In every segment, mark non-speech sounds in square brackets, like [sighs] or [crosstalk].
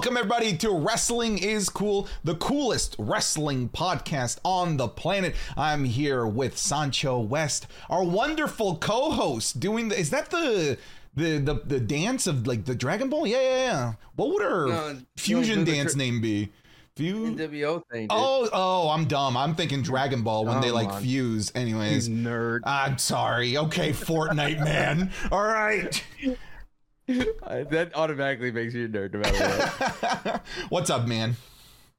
Welcome, everybody, to Wrestling is Cool, the coolest wrestling podcast on the planet. I'm here with Sancho West, our wonderful co host, doing the. Is that the. The, the the dance of like the Dragon Ball, yeah, yeah, yeah. What would her No, fusion no, dance tr- name be? Fu- NWO thing. Dude. Oh, oh, I'm dumb. I'm thinking Dragon Ball when they like fuse. Anyways, nerd. I'm sorry. Okay, Fortnite man. All right. [laughs] that automatically makes you a nerd, no matter what. [laughs] What's up, man?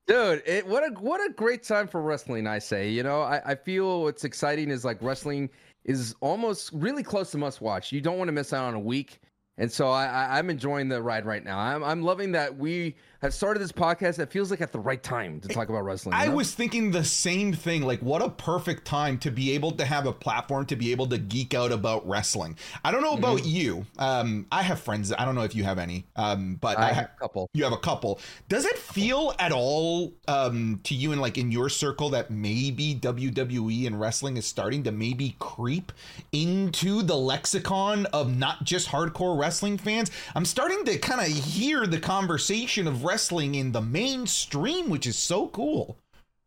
Dude, it, what a what a great time for wrestling. I say, you know, I, I feel what's exciting is like wrestling is almost really close to must watch. You don't want to miss out on a week, and so I, I I'm enjoying the ride right now. I'm I'm loving that we have started this podcast. That feels like at the right time to talk about wrestling. you I know? was thinking the same thing. Like, what a perfect time to be able to have a platform to be able to geek out about wrestling. I don't know about you. Um, I have friends. I don't know if you have any. Um, but I, I have. have a couple. You have a couple. Does it feel at all um, to you and like in your circle that maybe WWE and wrestling is starting to maybe creep into the lexicon of not just hardcore wrestling fans? I'm starting to kind of hear the conversation of wrestling in the mainstream, which is so cool.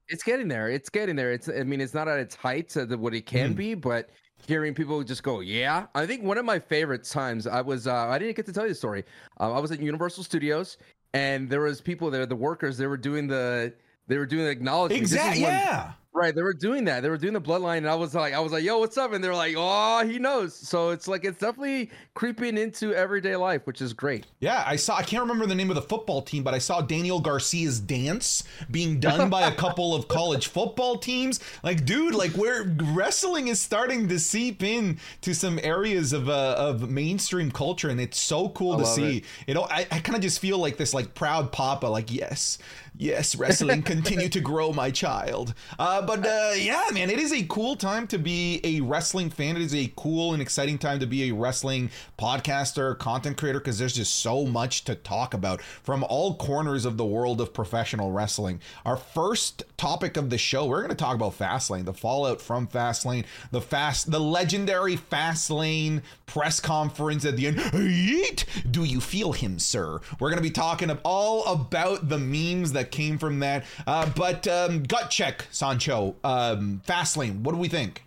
It's getting there. It's getting there. It's. I mean, it's not at its height of what it can Mhm. be, but hearing people just go, "Yeah." I think one of my favorite times. I was. Uh, I didn't get to tell you the story. Uh, I was at Universal Studios, and there was people there, the workers. They were doing the. They were doing the acknowledgement. Exactly. Yeah. Right, they were doing that. They were doing the bloodline, and I was like, I was like, "Yo, what's up?" And they're like, "Oh, he knows." So it's like it's definitely creeping into everyday life, which is great. Yeah, I saw. I can't remember the name of the football team, but I saw Daniel Garcia's dance being done by a [laughs] couple of college football teams. Like, dude, like where wrestling is starting to seep in to some areas of uh, of mainstream culture, and it's so cool I to see. it. You know, I, I kind of just feel like this like proud papa, like yes, yes, wrestling continue to grow, my child. Uh, but uh, yeah, man, it is a cool time to be a wrestling fan. It is a cool and exciting time to be a wrestling podcaster, content creator, because there's just so much to talk about from all corners of the world of professional wrestling. Our first topic of the show, we're going to talk about Fastlane, the fallout from Fastlane, the fast, the legendary Fastlane press conference at the end. Yeet! Do you feel him, sir? We're going to be talking all about the memes that came from that. Uh, but um, gut check, Sancho. Um, Fastlane, what do we think?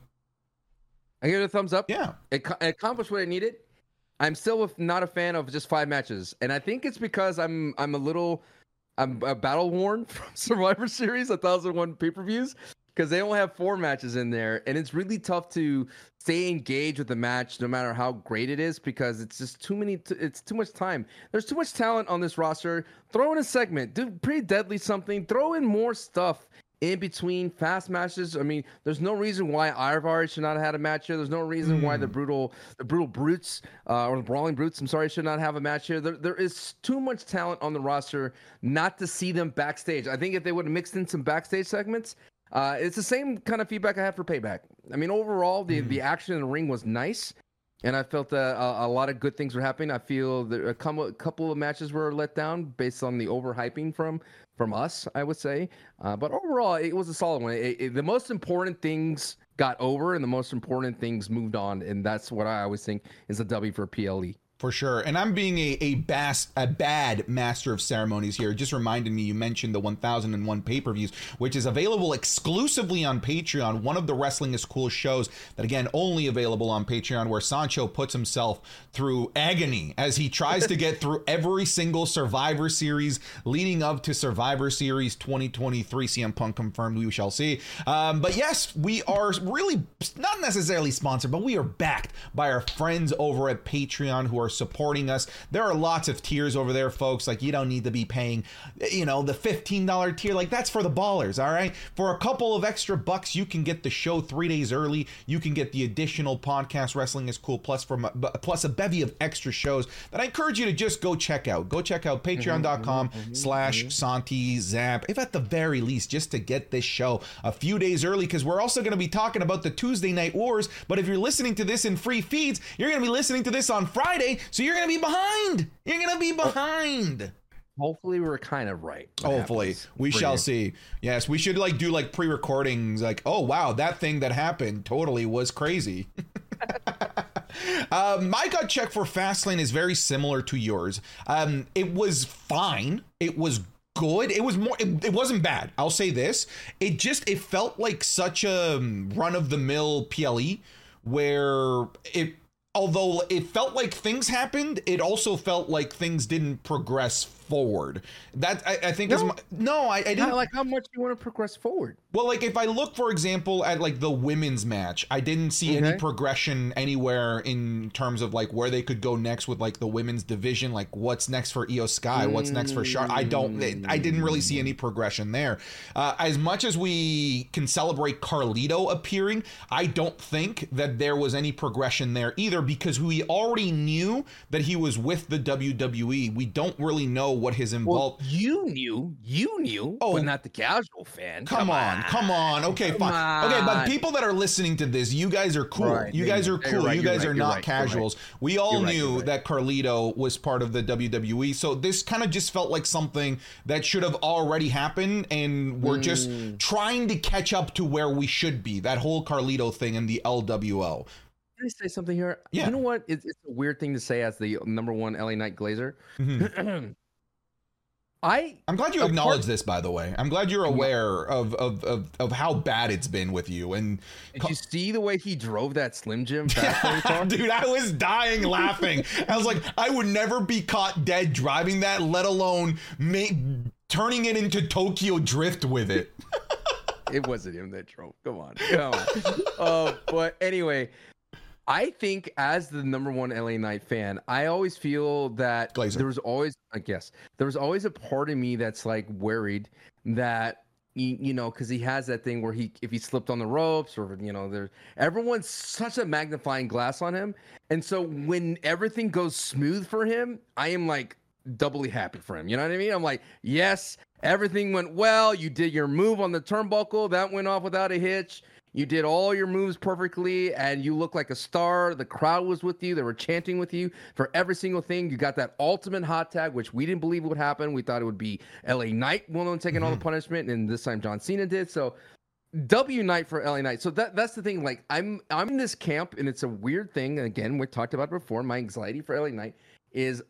I give it a thumbs up. Yeah. it, it accomplished what it needed. I'm still not a fan of just five matches, and I think it's because I'm I'm a little I'm a battle worn [laughs] from Survivor Series, a thousand one pay per views, because they only have four matches in there, and it's really tough to stay engaged with the match no matter how great it is because it's just too many. T- it's too much time. There's too much talent on this roster. Throw in a segment, do pretty deadly something. Throw in more stuff in between fast matches. I mean, there's no reason why Ivar should not have had a match here. There's no reason why the brutal, the brutal brutes, uh, or the brawling brutes, I'm sorry, should not have a match here. There, there is too much talent on the roster not to see them backstage. I think if they would have mixed in some backstage segments, uh, it's the same kind of feedback I had for Payback. I mean, overall, the the action in the ring was nice. And I felt uh, a, a lot of good things were happening. I feel that a couple, a couple of matches were let down based on the overhyping from from us, I would say. Uh, but overall, it was a solid one. It, it- the most important things got over, and the most important things moved on, and that's what I always think is a W for. PLE. For sure. And I'm being a, a, bass, a bad master of ceremonies here. It just reminded me you mentioned the 1001 pay per views, which is available exclusively on Patreon. One of the Wrestling is Cool shows that, again, only available on Patreon, where Sancho puts himself through agony as he tries to get through [laughs] every single Survivor Series leading up to Survivor Series 2023. CM Punk confirmed, we shall see. Um, but yes, we are really not necessarily sponsored, but we are backed by our friends over at Patreon who are supporting us. There are lots of tiers over there, folks. Like, you don't need to be paying, you know, the $15 tier. Like, that's for the ballers, all right? For a couple of extra bucks, you can get the show three days early. You can get the additional podcast, Wrestling is Cool, plus, from, plus a bevy of extra shows that I encourage you to just go check out. Go check out mm-hmm, patreon.com mm-hmm, mm-hmm, slash Santi Zap, if at the very least, just to get this show a few days early, because we're also going to be talking about the Tuesday Night Wars. But if you're listening to this in free feeds, you're going to be listening to this on Friday, so you're going to be behind. You're going to be behind. Hopefully, we're kind of right. Hopefully, happens we shall see. Yes, we should like do like pre-recordings. Like, oh wow, that thing that happened totally was crazy. Uh, [laughs] my gut check for Fastlane is very similar to yours. Um, it was fine. It was good. It was more. It, it wasn't bad. I'll say this. It just it felt like such a run of the mill PLE where it. Although it felt like things happened, it also felt like things didn't progress forward. That I, I think is No. my, no. I, I didn't like how much you want to progress forward. well, like if I look, for example, at like the women's match, I didn't see any progression anywhere in terms of like where they could go next with like the women's division. Like what's next for Iyo Sky? What's next for Char? I don't. I didn't really see any progression there. Uh, as much as we can celebrate Carlito appearing, I don't think that there was any progression there either because we already knew that he was with the WWE. We don't really know what his Well, involved. you knew, you knew, Oh. but not the casual fan. Come, on, come on. Okay, Come fine. Okay, but people that are listening to this, you guys are cool. Right, You guys are cool. right, you guys right, are not right, you're right. casuals. We all knew that Carlito was part of the WWE. So this kind of just felt like something that should have already happened and we're just Mm. trying to catch up to where we should be. That whole Carlito thing in the LWO. Can I say something here? Yeah. You know what? It's, it's a weird thing to say as the number one LA Knight Glazer. Mhm. [clears throat] I I'm glad you acknowledge this, by the way. I'm glad you're aware of, of, of, of how bad it's been with you. And did you see the way he drove that Slim Jim [laughs] fast lane car? [laughs] Dude, I was dying laughing. I was like, I would never be caught dead driving that, let alone ma- turning it into Tokyo Drift with it. [laughs] it wasn't him that drove. Come on, come on. uh, but anyway, I think as the number one LA Knight fan, I always feel that Glazer. there was always, uh, I guess, there was always a part of me that's like worried that you, you know, because he has that thing where he, if he slipped on the ropes or you know, there's everyone's such a magnifying glass on him, and so when everything goes smooth for him, I am like doubly happy for him. You know what I mean? I'm like, yes, everything went well. You did your move on the turnbuckle, that went off without a hitch. You did all your moves perfectly, and you look like a star. The crowd was with you; they were chanting with you for every single thing. You got that ultimate hot tag, which we didn't believe would happen. We thought it would be L.A. Knight one taking all the mm-hmm. punishment, and this time John Cena did. So W night for LA Knight. So that that's the thing. Like I'm I'm in this camp, and it's a weird thing. And again, we talked about it before. My anxiety for LA Knight is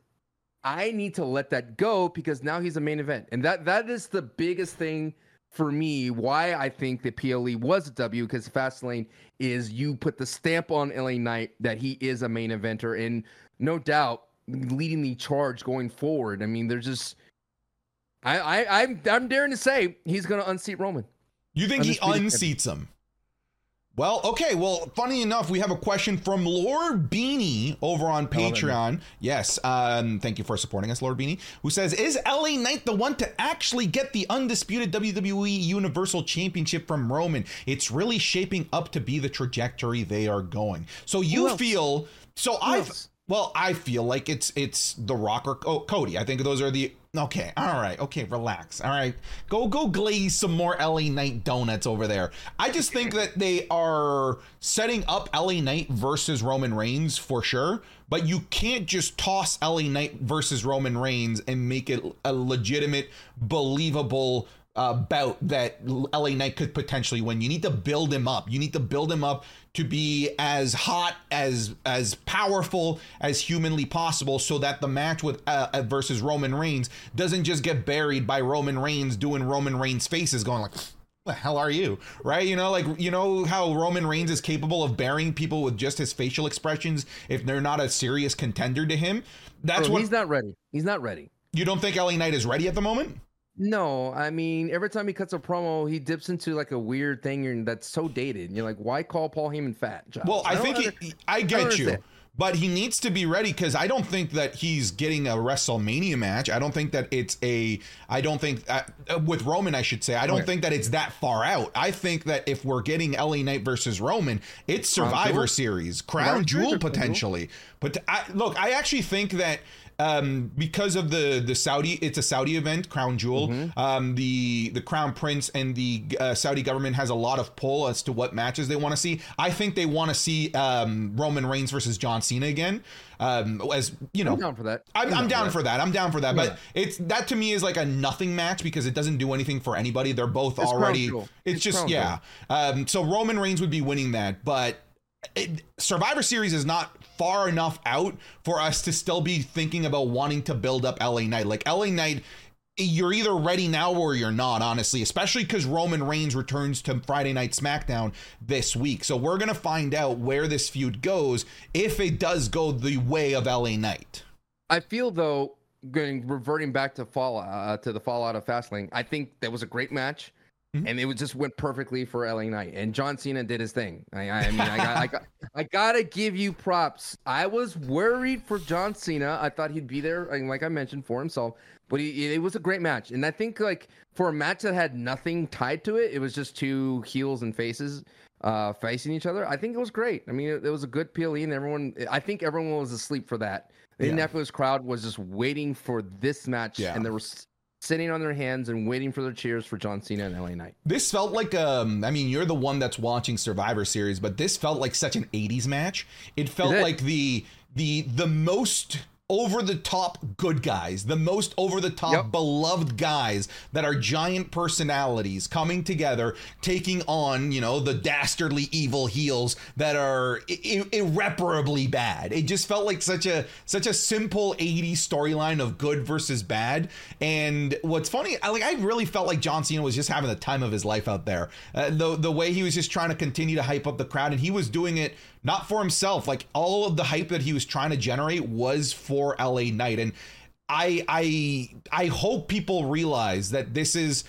I need to let that go because now he's a main event, and that that is the biggest thing for me. Why I think that PLE was a W because Fastlane is you put the stamp on LA Knight that he is a main eventer, and no doubt leading the charge going forward. I mean, there's just. I, I I'm I'm daring to say he's gonna unseat Roman. You think he unseats him? Well, okay. Well, funny enough, we have a question from Lord Beanie over on Patreon. Yes, um, thank you for supporting us, Lord Beanie, who says, "Is LA Knight the one to actually get the undisputed WWE Universal Championship from Roman? It's really shaping up to be the trajectory they are going." So you feel? So I, else? Well, I feel like it's it's The Rock or Co- Cody. I think those are the okay. All right, okay, relax. All right, go go glaze some more LA Knight donuts over there. I just think that they are setting up LA Knight versus Roman Reigns for sure. But you can't just toss LA Knight versus Roman Reigns and make it a legitimate, believable uh, bout that LA Knight could potentially win. You need to build him up. You need to build him up to be as hot as as powerful as humanly possible, so that the match with uh, uh, versus Roman Reigns doesn't just get buried by Roman Reigns doing Roman Reigns faces, going like. The hell are you? Right? You know, like you know how Roman Reigns is capable of burying people with just his facial expressions if they're not a serious contender to him. That's Bro, what he's not ready. He's not ready. you don't think LA Knight is ready at the moment? No, I mean every time he cuts a promo, he dips into like a weird thing and that's so dated. And you're like, why call Paul Heyman fat? Giles? Well, I, don't think under- he, I get you, understand. but he needs to be ready because I don't think that he's getting a WrestleMania match. I don't think that it's a. I don't think uh, uh, with Roman, I should say. I don't Okay. think that it's that far out. I think that if we're getting LA Knight versus Roman, it's Survivor Crown Series Crown Jewel? potentially. But I, look, I actually think that um, because of the the Saudi, it's a Saudi event, Crown Jewel. Mm-hmm. Um, the the Crown Prince and the uh, Saudi government has a lot of pull as to what matches they want to see. I think they want to see um, Roman Reigns versus John Cena again. Um, as you know, I'm down for that. I'm, I'm down for that. I'm down for that. Yeah. But it's that to me is like a nothing match because it doesn't do anything for anybody. They're both It's already. It's, It's just yeah. Um, so Roman Reigns would be winning that, but it, Survivor Series is not far enough out for us to still be thinking about wanting to build up LA Knight. Like LA Knight you're either ready now or you're not, honestly, especially because Roman Reigns returns to Friday Night SmackDown this week. So we're going to find out where this feud goes if it does go the way of LA Knight. I feel, though, going reverting back to fall uh, to the fallout of Fastlane, I think that was a great match. Mm-hmm. And it was, just went perfectly for LA Knight, and John Cena did his thing. I, I mean, I got, I got, I gotta give you props. I was worried for John Cena. I thought he'd be there, like I mentioned, for himself. But he, it was a great match, and I think like for a match that had nothing tied to it, it was just two heels and faces uh, facing each other. I think it was great. I mean, it, it was a good PLE, and everyone. I think everyone was asleep for that. The yeah. Indianapolis crowd was just waiting for this match, yeah. and there were sitting on their hands and waiting for their cheers for John Cena and LA Knight. This felt like um I mean you're the one that's watching Survivor series but this felt like such an 80s match. It felt it like the the the most over the top good guys, the most over the top yep. beloved guys that are giant personalities coming together, taking on, you know, the dastardly evil heels that are I- irreparably bad. It just felt like such a such a simple 80s storyline of good versus bad. And what's funny, I like I really felt like John Cena was just having the time of his life out there. Uh, the the way he was just trying to continue to hype up the crowd and he was doing it not for himself. Like all of the hype that he was trying to generate was for LA Knight. And I I I hope people realize that this is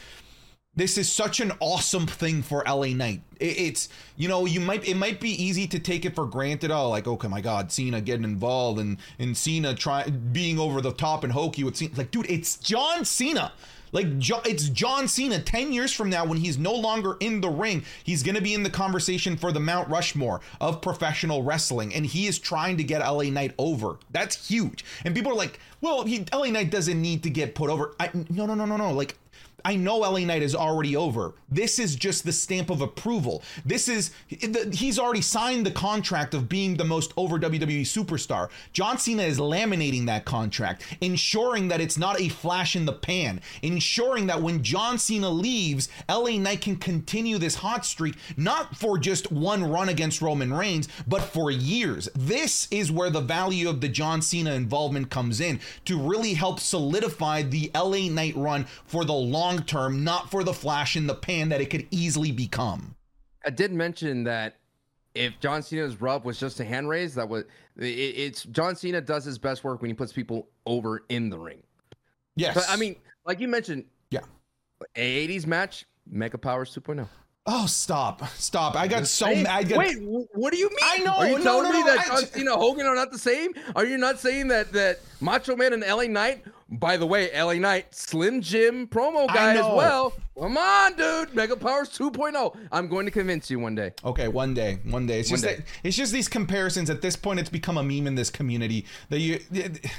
this is such an awesome thing for LA Knight. It's you know you might it might be easy to take it for granted. Oh, like okay, my God, Cena getting involved and and Cena trying being over the top and hokey with Cena. Like, dude, it's John Cena. Like it's John Cena 10 years from now when he's no longer in the ring, he's going to be in the conversation for the Mount Rushmore of professional wrestling and he is trying to get LA Knight over. That's huge. And people are like, "Well, he LA Knight doesn't need to get put over." I, no, no, no, no, no. Like I know LA Knight is already over. This is just the stamp of approval. This is he's already signed the contract of being the most over WWE superstar. John Cena is laminating that contract, ensuring that it's not a flash in the pan, ensuring that when John Cena leaves, LA Knight can continue this hot streak not for just one run against Roman Reigns, but for years. This is where the value of the John Cena involvement comes in to really help solidify the LA Knight run for the long long term, not for the flash in the pan that it could easily become. I did mention that if John Cena's rub was just a hand raise, that was it, it's John Cena does his best work when he puts people over in the ring. Yes, but I mean, like you mentioned, yeah, a '80s match, Mega Powers 2.0. Oh, stop. Stop. I got so mad. Wait, what do you mean? I know. Are you no, telling no, me no, that John Cena Hogan are not the same? Are you not saying that that Macho Man and LA Knight, by the way, LA Knight, Slim Jim promo guy as well? Come on, dude. Mega Powers 2.0. I'm going to convince you one day. Okay, one day. One day. It's one just day. That, it's just these comparisons. At this point, it's become a meme in this community that you. It,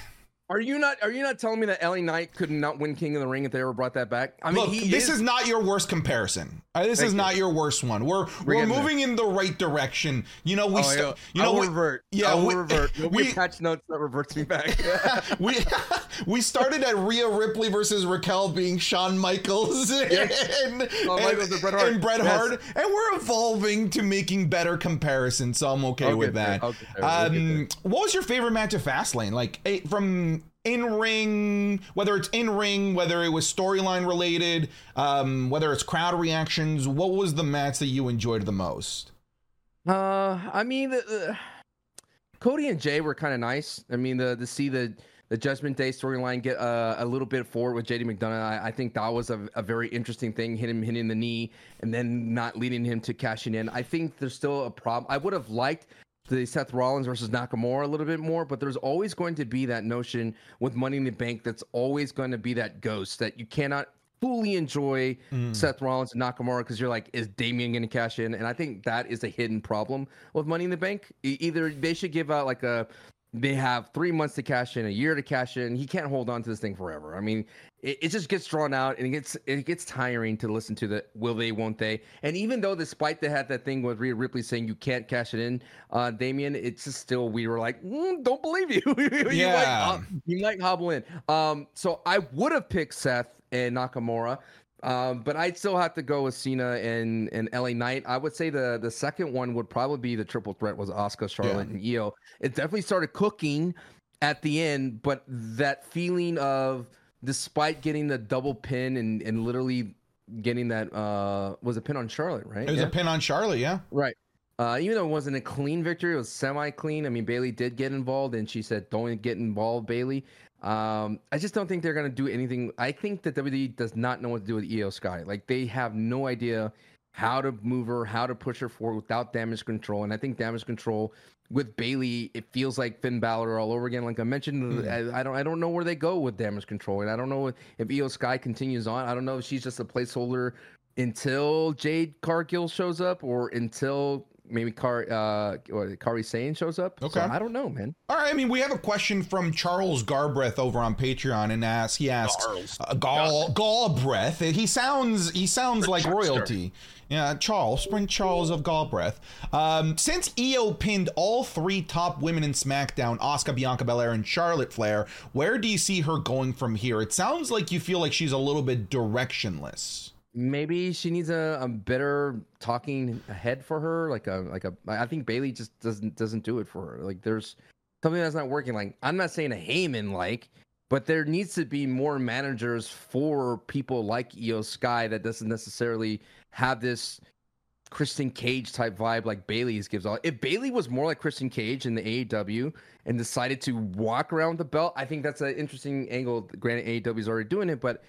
are you not? Are you not telling me that LA Knight could not win King of the Ring if they ever brought that back? I mean, Look, this is... is... not your worst comparison. Uh, this Thank is you. not your worst one. We're we're, we're moving there. in the right direction. You know, we oh, st- you know, we, revert. Yeah, we, revert. We'll we catch notes that reverts me back. [laughs] we we started at Rhea Ripley versus Raquel being Shawn Michaels [laughs] and, and, Michaels and Bret Hart, and, Bret Hart yes. and we're evolving to making better comparisons. So I'm okay I'll with that. Um, what was your favorite match of Fastlane? Like from in ring, whether it's in ring, whether it was storyline related, um, whether it's crowd reactions, what was the match that you enjoyed the most? Uh, I mean, the, Cody and Jay were kind of nice. I mean, the to see the the Judgment Day storyline get uh, a little bit forward with JD McDonagh. I, I think that was a, a, very interesting thing. Hit him hitting the knee and then not leading him to cashing in. I think there's still a problem. I would have liked the Seth Rollins versus Nakamura a little bit more, but there's always going to be that notion with Money in the Bank that's always going to be that ghost that you cannot fully enjoy mm. Seth Rollins and Nakamura because you're like, is Damian going to cash in? And I think that is a hidden problem with Money in the Bank. Either they should give out like a they have three months to cash in, a year to cash in. He can't hold on to this thing forever. I mean, it, it, just gets drawn out and it gets it gets tiring to listen to the will they, won't they? And even though despite they had that thing with Rhea Ripley saying you can't cash it in, uh, Damian, it's just still we were like, mm, don't believe you. [laughs] you yeah, might, uh, you might hobble in. Um, so I would have picked Seth and Nakamura. Um, but I'd still have to go with Cena and and LA Knight. I would say the the second one would probably be the triple threat was Asuka, Charlotte, Yeah. and Iyo. It definitely started cooking at the end, but that feeling of despite getting the double pin and and literally getting that uh was a pin on Charlotte, right? It was Yeah. a pin on Charlotte, yeah. Right. Uh, even though it wasn't a clean victory, it was semi-clean. I mean, Bayley did get involved, and she said, "Don't get involved, Bayley." Um, I just don't think they're gonna do anything. I think that WWE does not know what to do with Iyo Sky. Like they have no idea how to move her, how to push her forward without damage control. And I think damage control with Bayley, it feels like Finn Balor all over again. Like I mentioned, I, I don't, I don't know where they go with damage control, and I don't know if Iyo Sky continues on. I don't know if she's just a placeholder until Jade Cargill shows up or until maybe Car uh or Kairi Sane shows up. So Okay. I don't know, man. All right, I mean, we have a question from Charles Garbreath over on Patreon, and asks, he asks, Charles. uh, Gall Gallbreath. He sounds he sounds like Chuckster. royalty. Yeah, Charles, Spring Charles of Gallbreath. Um, since Iyo pinned all three top women in SmackDown, Asuka, Bianca Belair, and Charlotte Flair, where do you see her going from here? It sounds like you feel like she's a little bit directionless. Maybe she needs a, a better talking head for her. Like a like a I think Bayley just doesn't doesn't do it for her. Like there's something that's not working. Like I'm not saying a Heyman like, but there needs to be more managers for people like Iyo Sky that doesn't necessarily have this Christian Cage type vibe like Bayley's gives off. If Bayley was more like Christian Cage in the AEW and decided to walk around the belt, I think that's an interesting angle. Granted, AEW is already doing it, but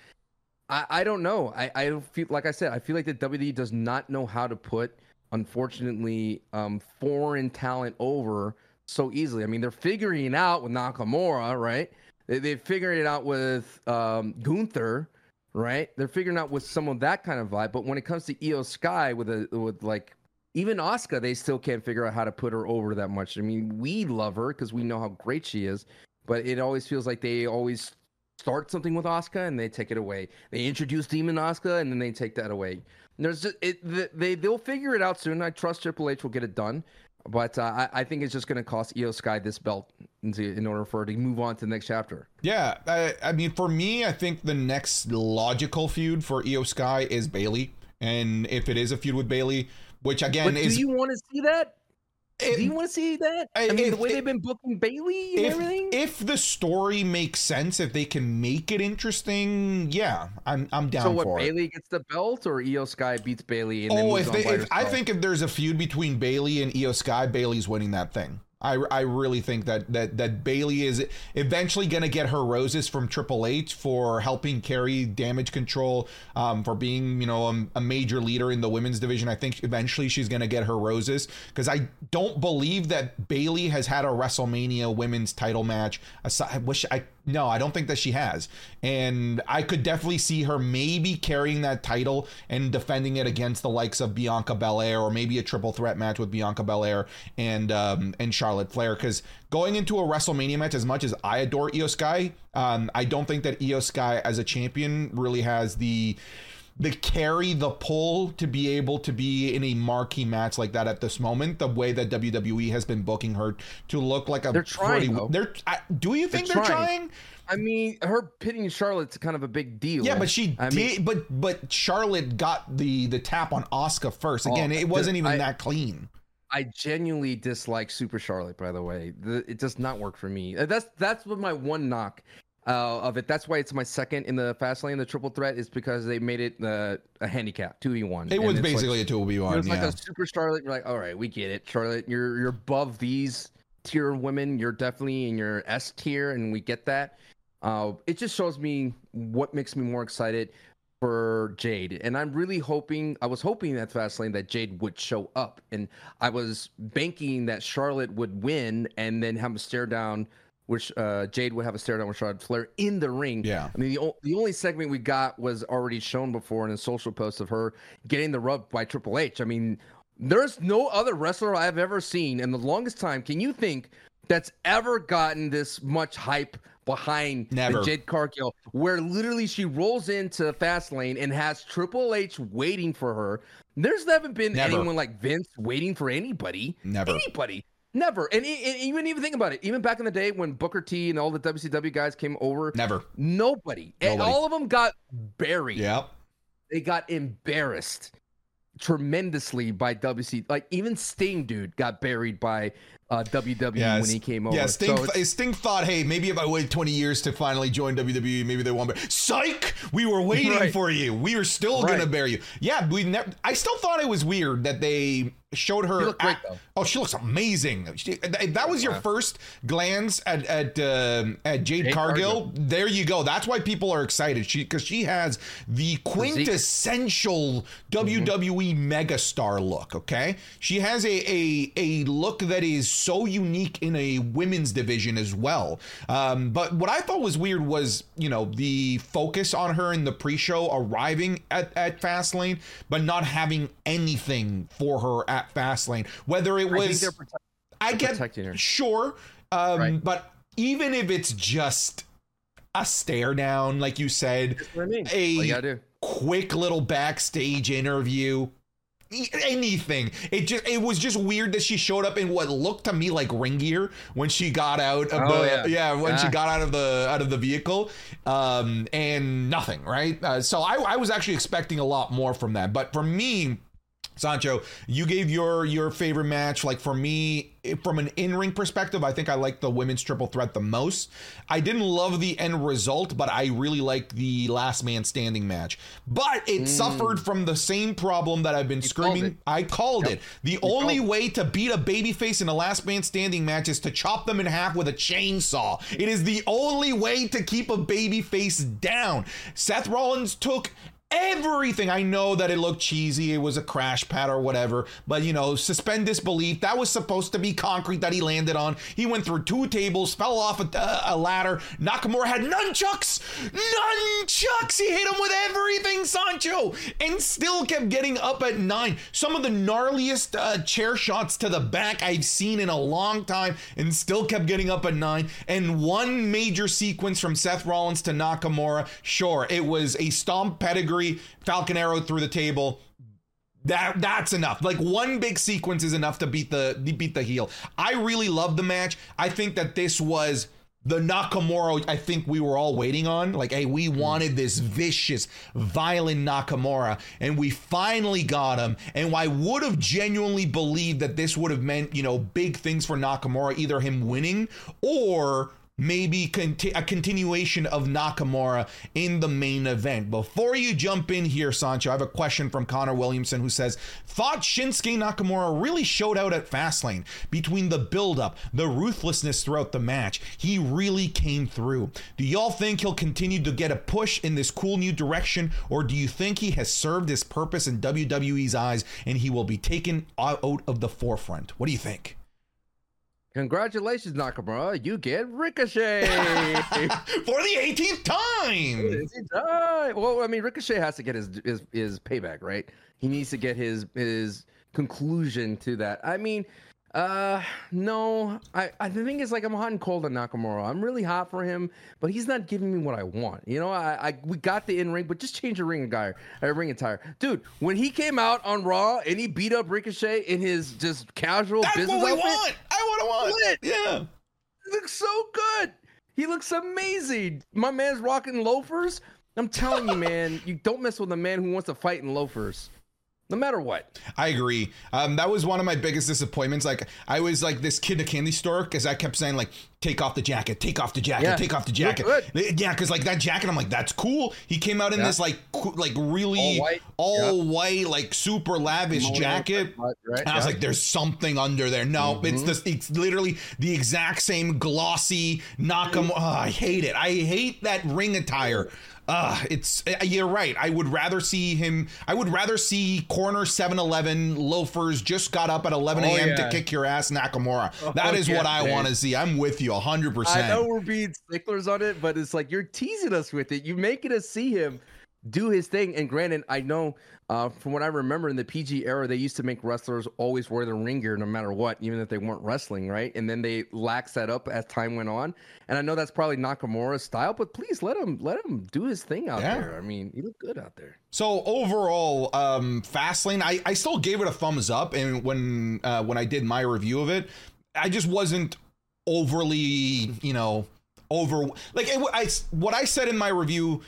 I, I don't know. I, I feel like I said, I feel like the WWE does not know how to put, unfortunately, um, foreign talent over so easily. I mean, they're figuring it out with Nakamura, right? They, they figured it out with um, Gunther, right? They're figuring out with some of that kind of vibe. But when it comes to Iyo Sky, with a with like even Asuka, they still can't figure out how to put her over that much. I mean, we love her because we know how great she is, but it always feels like they always start something with Asuka and they take it away. They introduce Demon Asuka and then they take that away. There's just it. They they'll figure it out soon. I trust Triple H will get it done, but uh, I, I think it's just going to cost Iyo Sky this belt in, in order for her to move on to the next chapter. Yeah, I, I mean, for me, I think the next logical feud for Iyo Sky is Bayley, and if it is a feud with Bayley, which again But do you want to see that? If- do you want to see that? I, I- mean, if- the way they've been booking Bayley and if, everything. if the story makes sense, if they can make it interesting, yeah, I'm I'm down so what? for it. Bayley gets the belt, or Iyo Sky beats Bayley? And Oh, moves if, they, if I think if there's a feud between Bayley and Iyo Sky, Bayley's winning that thing. I, I really think that that that Bayley is eventually going to get her roses from Triple H for helping carry damage control, um, for being you know a, a major leader in the women's division. I think eventually she's going to get her roses because I don't believe that Bayley has had a WrestleMania women's title match. Aside, I wish I no, I don't think that she has, and I could definitely see her maybe carrying that title and defending it against the likes of Bianca Belair or maybe a triple threat match with Bianca Belair and um, and Charlotte Flair. Because going into a WrestleMania match, as much as I adore Iyo Sky, um, I don't think that Iyo Sky as a champion really has the the carry the pull to be able to be in a marquee match like that at this moment the way that WWE has been booking her to look like a They're trying, though. they're I, do you think They're they're, trying. trying? I mean, her pitting Charlotte's kind of a big deal. Yeah, but she I did. mean, but but Charlotte got the the tap on Asuka first. Oh, Again, it wasn't even I- that clean. I genuinely dislike Super Charlotte. By the way, the, it does not work for me. That's that's what my one knock uh, of it. That's why it's my second in the fast lane. The triple threat is because they made it uh, a handicap, two v one. It was basically a two v one. It was like a super Charlotte. You're like, all right, we get it, Charlotte. You're you're above these tier of women. You're definitely in your S tier, and we get that. Uh, it just shows me what makes me more excited for Jade, and I'm really hoping. I was hoping at Fastlane that Jade would show up, and I was banking that Charlotte would win, and then have a stare down. Which uh, Jade would have a stare down with Charlotte Flair in the ring. Yeah. I mean, the, o- the only segment we got was already shown before in a social post of her getting the rub by Triple H. I mean, there's no other wrestler I've ever seen in the longest time. Can you think that's ever gotten this much hype behind Never. the Jade Cargill, where literally she rolls into Fastlane and has Triple H waiting for her? There's never been Never. anyone like Vince waiting for anybody. Never. Anybody. Never. And, and even even think about it. Even back in the day when Booker T and all the WCW guys came over, Never. nobody. And all of them got buried. Yep. they got embarrassed tremendously by WC. Like even Sting, dude, got buried by uh, WWE Yeah, when he came over. Yeah, Sting, So Sting thought, hey, maybe if I wait 20 years to finally join WWE, maybe they won't. Bear. Psych! We were [laughs] waiting Right. for you. We are still Right. gonna bury you. Yeah, we never. I still thought it was weird that they showed her. She looked great, oh, she looks amazing. She, that was your Yeah. first glance at at um at Jade, Jade Cargill, Cargill. there you go. That's why people are excited. She because she has the quintessential WWE megastar look. Okay, she has a, a a look that is so unique in a women's division as well. Um, but what I thought was weird was you know the focus on her in the pre-show arriving at at Fastlane, but not having anything for her at Fastlane. Whether it was they're protect- I get protecting her. sure, um, Right. but even if it's just a stare down, like you said, I mean. a you quick little backstage interview. Anything. It just it was just weird that she showed up in what looked to me like ring gear when she got out of Oh, the yeah. when she Ah. got out of the out of the vehicle um and nothing right uh, so I, I was actually expecting a lot more from that but for me Sancho, you gave your your favorite match. Like for me, from an in ring perspective, I think I like the women's triple threat the most. I didn't love the end result, but I really liked the last man standing match. But it suffered from the same problem that I've been Mm. called screaming. it. I called it. The only called way to beat a babyface in a last man standing match is to chop them in half with a chainsaw. It is the only way to keep a babyface down. Seth Rollins took everything. I know that it looked cheesy. It was a crash pad or whatever, but you know, suspend disbelief. That was supposed to be concrete that he landed on. He went through two tables, fell off a, a ladder. Nakamura had nunchucks, nunchucks. He hit him with everything, Sancho, and still kept getting up at nine. Some of the gnarliest uh, chair shots to the back I've seen in a long time, and still kept getting up at nine. And one major sequence from Seth Rollins to Nakamura. Sure, it was a stomp pedigree, Falcon Arrow through the table. That that's enough. Like one big sequence is enough to beat the beat the heel. I really love the match. I think that this was the Nakamura I think we were all waiting on. Like, hey, we wanted this vicious, violent Nakamura, and we finally got him. And I would have genuinely believed that this would have meant, you know, big things for Nakamura, either him winning or maybe conti- a continuation of Nakamura in the main event. Before you jump in here, Sancho, I have a question from Connor Williamson who says, Thought Shinsuke Nakamura really showed out at Fastlane between the build-up, the ruthlessness throughout the match. He really came through. Do y'all think he'll continue to get a push in this cool new direction, or do you think he has served his purpose in WWE's eyes and he will be taken out of the forefront? What do you think? Congratulations, Nakamura. You get [laughs] Ricochet. For the 18th time! Is he done? Well, I mean, Ricochet has to get his, his his payback, right? He needs to get his his conclusion to that. I mean, uh, no. I, I the thing is, like, I'm hot and cold on Nakamura. I'm really hot for him, but he's not giving me what I want. You know, I, I we got the in ring, but just change the ring attire, uh, ring attire, dude. When he came out on Raw and he beat up Ricochet in his just casual That's business what we outfit, want! I want to want! Lit. Yeah. he looks so good. He looks amazing. My man's rocking loafers. I'm telling you, man, you don't mess with a man who wants to fight in loafers, no matter what. I agree. Um, that was one of my biggest disappointments. Like I was like this kid in a candy store because I kept saying like, "Take off the jacket, take off the jacket, Yeah. take off the jacket." Yeah, because like that jacket, I'm like, "That's cool." He came out in Yeah. this like like really All white. all white, like super lavish jacket. right, And I was like, "There's something under there." No, it's Mm-hmm. the it's literally the exact same glossy Nakamura. Oh, I hate it. I hate that ring attire. Uh, it's you're right. I would rather see him. I would rather see corner 7-Eleven loafers just got up at 11 Oh, a.m. to kick your ass, Nakamura. That is yeah, what I want to see. I'm with you 100. percent I know we're being sticklers on it, but it's like you're teasing us with it. You're making us see him do his thing. And granted, I know uh, from what I remember in the PG era, they used to make wrestlers always wear the ring gear no matter what, even if they weren't wrestling, right? And then they lax that up as time went on. And I know that's probably Nakamura's style, but please let him let him do his thing out Yeah. there. I mean, he looked good out there. So overall, um, Fastlane, I, I still gave it a thumbs up, and when uh, when I did my review of it, I just wasn't overly, you know, over like it, I what I said in my review.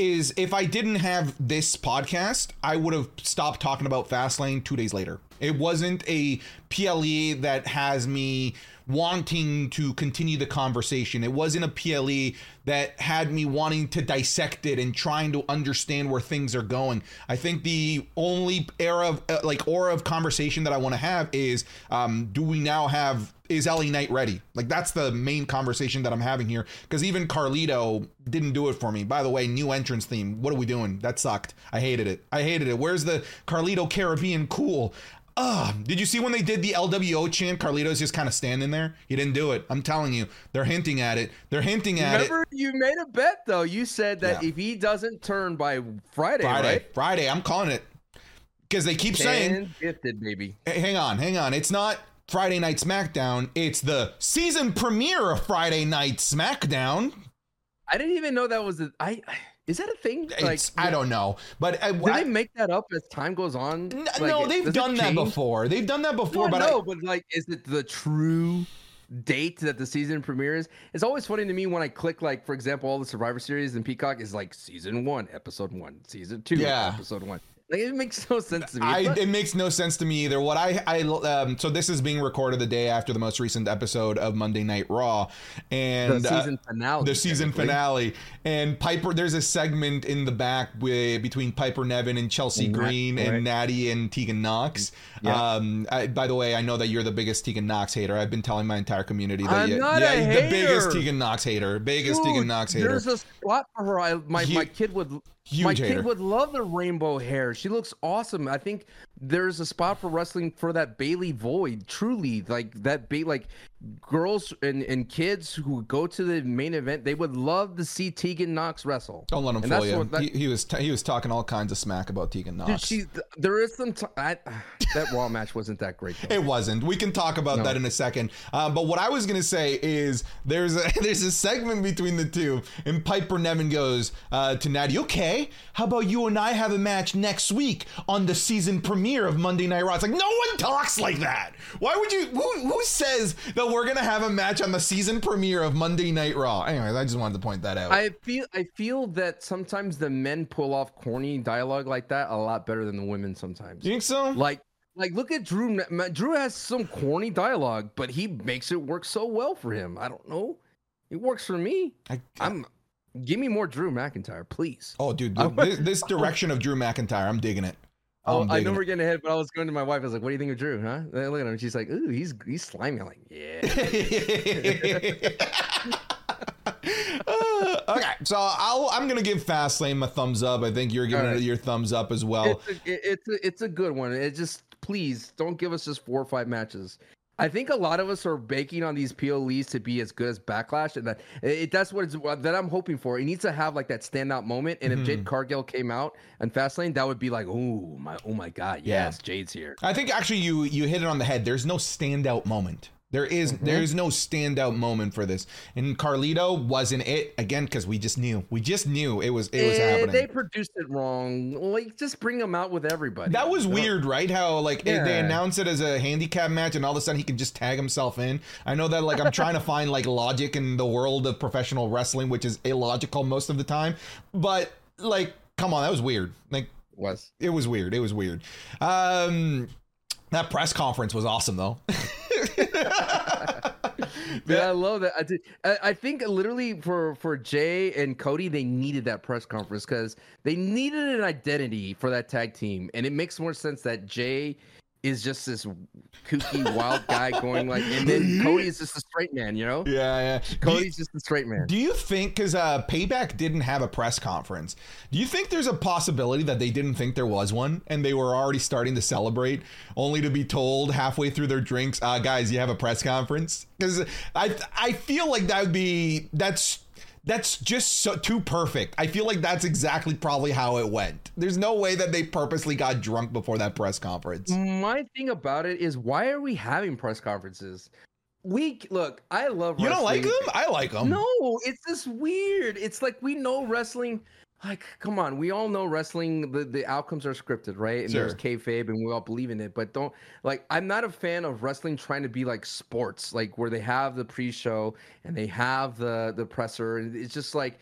Is if I didn't have this podcast, I would have stopped talking about Fastlane two days later. It wasn't a PLE that has me wanting to continue the conversation. It wasn't a PLE that had me wanting to dissect it and trying to understand where things are going. I think the only era of uh, like aura of conversation that I want to have is um, do we now have is LA Knight ready? Like that's the main conversation that I'm having here because even Carlito didn't do it for me. By the way, new entrance theme. What are we doing? That sucked. I hated it. I hated it. Where's the Carlito Caribbean cool? Ah, did you see when they did the LWO chant? Carlito's just kind of standing there. He didn't do it. I'm telling you, they're hinting at it. They're hinting at Remember, it. you made a bet though. You said that Yeah. if he doesn't turn by Friday, Friday, right? Friday. I'm calling it because they keep saying, gifted. "Hey, "Hang on, hang on." It's not Friday Night SmackDown. It's the season premiere of Friday Night SmackDown. I didn't even know that was a. I I- is that a thing? It's, I don't know, but I, Do I- they make that up as time goes on? N- Like, no, they've done that before. They've done that before, No, but I, no, but like, is it the true date that the season premieres? It's always funny to me when I click, like, for example, all the Survivor Series and Peacock is like season one, episode one, season two, Yeah. episode one. Like, it makes no sense to me. I, it makes no sense to me either. What I, I, um, so this is being recorded the day after the most recent episode of Monday Night Raw, and the uh, season finale. the season finale. And Piper, there's a segment in the back with, between Piper Niven and Chelsea Nat- Green right. and Natty and Tegan Nox. Yeah. Um, I, by the way, I know that you're the biggest Tegan Nox hater. I've been telling my entire community that I'm you, not yeah, a the biggest hater. Tegan Nox hater, biggest Dude, Tegan Nox hater. There's a spot for her. I my, my kid would my huge kid would love the rainbow hair. She looks awesome. I think there's a spot for wrestling for that Bailey Void. Truly, like that ba- like girls and, and kids who go to the main event, they would love to see Tegan Nox wrestle. Don't let him And fool you. that- he, he was t- he was talking all kinds of smack about Tegan Nox. Dude, she there is some t- I, [sighs] that Raw match wasn't that great. Though. It wasn't. We can talk about No. that in a second. Um, but what I was gonna say is there's a [laughs] there's a segment between the two, and Piper Niven goes uh, to Natty. Okay, how about you and I have a match next week on the season premiere of Monday Night Raw? It's like no one talks like that. Why would you? Who, who says that we're gonna have a match on the season premiere of Monday Night Raw? Anyways, I just wanted to point that out. I feel I feel that sometimes the men pull off corny dialogue like that a lot better than the women sometimes. you think so? Like, like look at Drew. Drew has some corny dialogue, but he makes it work so well for him. I don't know. It works for me. I, I'm. Give me more Drew McIntyre, please. oh, dude, this, [laughs] this direction of Drew McIntyre, I'm digging it. Oh, I'm know we're getting ahead, but I was going to my wife. I was like, "What do you think of Drew?" Huh? And I look at him. She's like, "Ooh, he's he's slimy." I'm like, "Yeah." Uh, [laughs] okay, so I'll, I'm gonna give Fastlane a thumbs up. I think you're giving right. it your thumbs up as well. it's a, it's a, it's a good one. It just please don't give us just four or five matches. I think a lot of us are banking on these PLEs to be as good as Backlash, and that it, that's what it's, what- that I'm hoping for. It needs to have like that standout moment. And if Jade hmm. Cargill came out and Fastlane, that would be like, oh my, oh my God, Yeah. yes, Jade's here. I think actually you you hit it on the head. There's no standout moment. There is- Mm-hmm. there's no standout moment for this. And Carlito wasn't it again because we just knew. We just knew it was it was Eh, happening. They produced it wrong. Like, just bring them out with everybody. that was weird, right? How like they- they announced it as a handicap match, and all of a sudden he can just tag himself in. I know that like I'm trying to find like logic in the world of professional wrestling, which is illogical most of the time. But like, come on, that was weird. Like Was it was weird. It was weird. Um, that press conference was awesome though. [laughs] Dude, I love that. I, did, I, I think literally for for Jay and Cody, they needed that press conference because they needed an identity for that tag team, and it makes more sense that Jay is just this kooky [laughs] wild guy going like, and then Cody is just a straight man, you know? yeah, yeah. Do you, Cody's just a straight man. do you think because uh, Payback didn't have a press conference? Do you think there's a possibility that they didn't think there was one and they were already starting to celebrate, only to be told halfway through their drinks, uh, "Guys, you have a press conference"? Because I I feel like that would be that's. That's just so too perfect. I feel like that's exactly probably how it went. There's no way that they purposely got drunk before that press conference. My thing about it is, why are we having press conferences? We look. I love. You don't like them? I like them. No, it's just weird. It's like we know wrestling. Like, come on, we all know wrestling. The, the outcomes are scripted, right? And there's Sure. kayfabe, and we all believe in it. But don't like. I'm not a fan of wrestling trying to be like sports, like where they have the pre-show and they have the the presser, and it's just like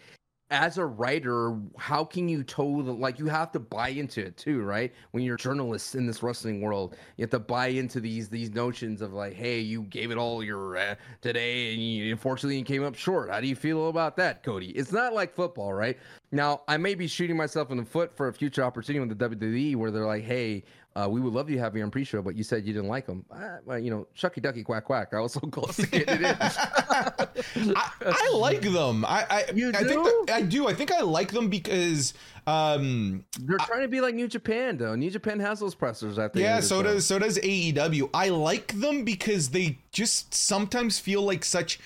as a writer, how can you toe the like you have to buy into it too, right? When you're journalists in this wrestling world, you have to buy into these these notions of like, hey, you gave it all your uh, today, and you, unfortunately you came up short. How do you feel about that, Cody? It's not like football, right? Now, I may be shooting myself in the foot for a future opportunity with the WWE where they're like, hey, uh, we would love you to have you on pre-show, but you said you didn't like them. Uh, well, you know, shucky ducky quack quack. I was so [laughs] close to getting it in. [laughs] I, I, like them. I, I, you I do? think that, I do. I think I like them because um, they're trying to be like New Japan, though. New Japan has those pressers I think. yeah. So does so does AEW. I like them because they just sometimes feel like such.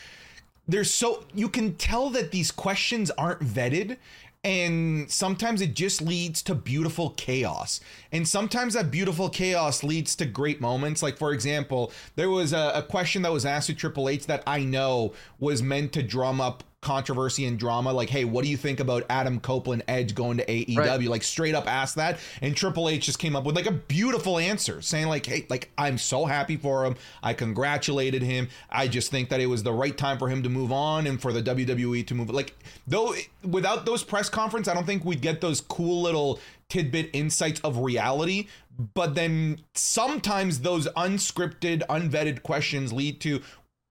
They're so you can tell that these questions aren't vetted and sometimes it just leads to beautiful chaos. And sometimes that beautiful chaos leads to great moments. Like for example there was a, a, question that was asked to triple h that i know was meant to drum up controversy and drama like hey what do you think about adam copeland edge going to aew right. like straight up asked that. And triple h just came up with like a beautiful answer saying like hey like i'm so happy for him. I congratulated him. I just think that it was the right time for him to move on and for the wwe to move like though without those press conference i don't think we'd get those cool little tidbit insights of reality. But then sometimes those unscripted unvetted questions lead to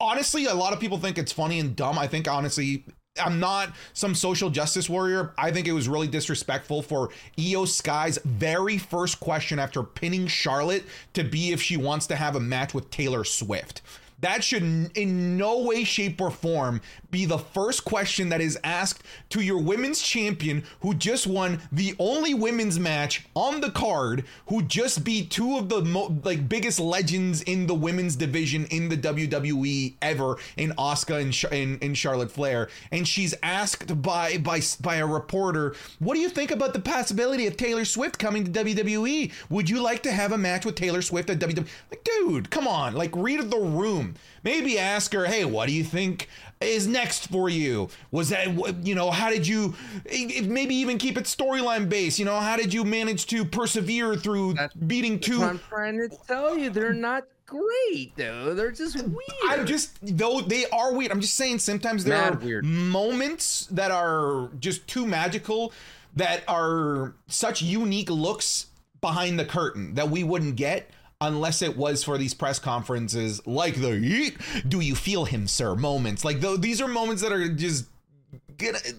honestly, a lot of people think it's funny and dumb. I think honestly, I'm not some social justice warrior. I think it was really disrespectful for Iyo Sky's very first question after pinning Charlotte to be if she wants to have a match with Taylor Swift. That should in no way, shape, or form be the first question that is asked to your women's champion who just won the only women's match on the card, who just beat two of the mo- like biggest legends in the women's division in the WWE ever in Asuka and, Sh- and, and Charlotte Flair, and she's asked by by by a reporter, "What do you think about the possibility of Taylor Swift coming to WWE? Would you like to have a match with Taylor Swift at WWE?" Like, dude, come on, like read the room. Maybe ask her, hey, what do you think is next for you? Was that, you know, how did you maybe even keep it storyline based? You know, how did you manage to persevere through That's beating two? I'm trying to tell you, they're not great though. They're just weird. I'm just though they are weird. I'm just saying sometimes there Mad are weird. moments that are just too magical that are such unique looks behind the curtain that we wouldn't get unless it was for these press conferences like the Yeet, do you feel him sir moments like though these are moments that are just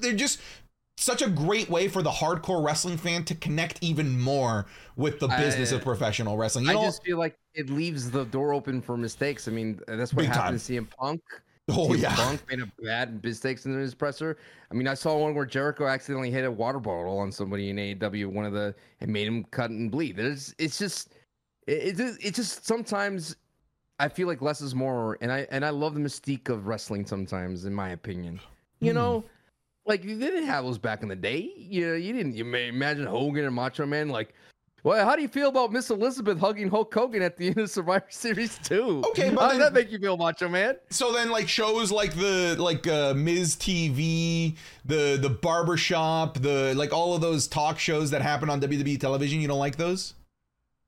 they're just such a great way for the hardcore wrestling fan to connect even more with the business I, of professional wrestling. You I just feel like it leaves the door open for mistakes. I mean, that's what happened time. to CM Punk. Oh CM yeah, Punk made a bad mistakes in his presser. I mean, I saw one where Jericho accidentally hit a water bottle on somebody in AEW. One of the and made him cut and bleed. It's it's just it, it, it just sometimes I feel like less is more, and I and I love the mystique of wrestling sometimes, in my opinion. You mm. know, like they didn't have those back in the day. You know, you didn't. You may imagine Hogan and Macho Man like. Well, how do you feel about Miss Elizabeth hugging Hulk Hogan at the end of Survivor [laughs] Series 2? Okay, but how then, does that make you feel, Macho Man? So then, like shows like the like uh, Miz TV, the the barbershop, the like all of those talk shows that happen on WWE television, you don't like those?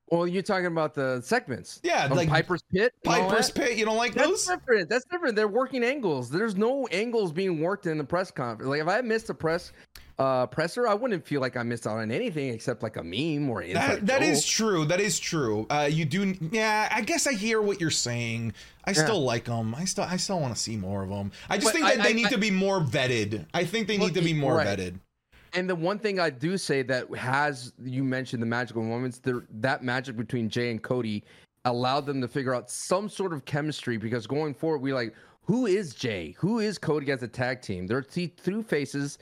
Well, you're talking about the segments. Yeah, like Piper's Pit. Piper's Pit. You don't like That's those? different. That's different. They're working angles. There's no angles being worked in the press conference. Like if I missed a press uh presser, I wouldn't feel like I missed out on anything except like a meme or that. That is true. That is true. Uh, you do. Yeah, I guess I hear what you're saying. I yeah. still like them. I still, I still want to see more of them. I just but think that I, they I, need I, to be more vetted. I think they need to be more right. vetted. And the one thing I do say that has you mentioned the magical moments, there that magic between Jey and Cody allowed them to figure out some sort of chemistry because going forward, we like who is Jey? Who is Cody as a tag team? They're two faces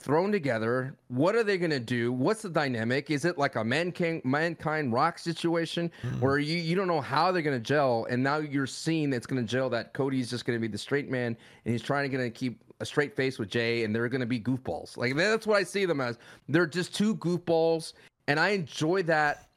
thrown together. What are they going to do? What's the dynamic? Is it like a mankind, mankind rock situation mm-hmm. where you, you don't know how they're going to gel? And now you're seeing it's going to gel that Cody's just going to be the straight man and he's trying to, to keep a straight face with Jey, and they're going to be goofballs. Like that's what I see them as. They're just two goofballs, and I enjoy that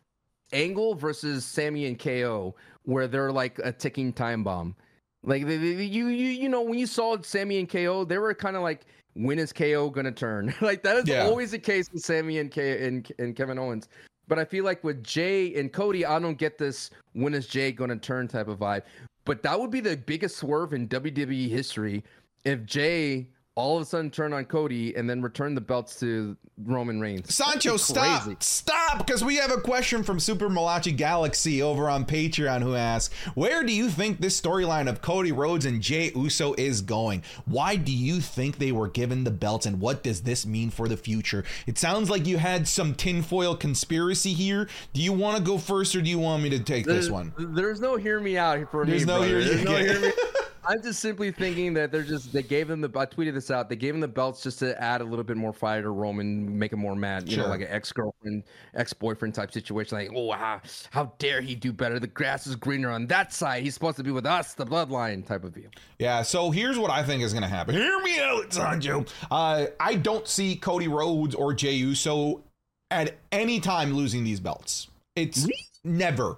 angle versus Sami and KO, where they're like a ticking time bomb. Like they, they, you, you, you know, when you saw Sami and KO, they were kind of like, when is KO gonna turn? [laughs] like that is yeah. always the case with Sami and K and, and Kevin Owens. But I feel like with Jey and Cody, I don't get this when is Jey gonna turn type of vibe. But that would be the biggest swerve in WWE history if Jey all of a sudden turn on Cody and then return the belts to Roman Reigns. Sancho, stop, stop, because we have a question from Super Malachi Galaxy over on Patreon who asks, "Where do you think this storyline of Cody Rhodes and Jey Uso is going? Why do you think they were given the belts, and what does this mean for the future?" It sounds like you had some tinfoil conspiracy here. Do you want to go first, or do you want me to take this one? There's no hear me out for There's me. no brother. hear- There's no hear me. [laughs] I'm just simply thinking that they're just they gave them the I tweeted this out. They gave them the belts just to add a little bit more fire to Roman, make him more mad. You Sure. know, like an ex girlfriend, ex boyfriend type situation. Like, oh how how dare he do better? The grass is greener on that side. He's supposed to be with us, the bloodline type of deal. Yeah, so here's what I think is going to happen. Hear me out, Sancho. Uh, I don't see Cody Rhodes or Jey Uso at any time losing these belts. It's Really? never.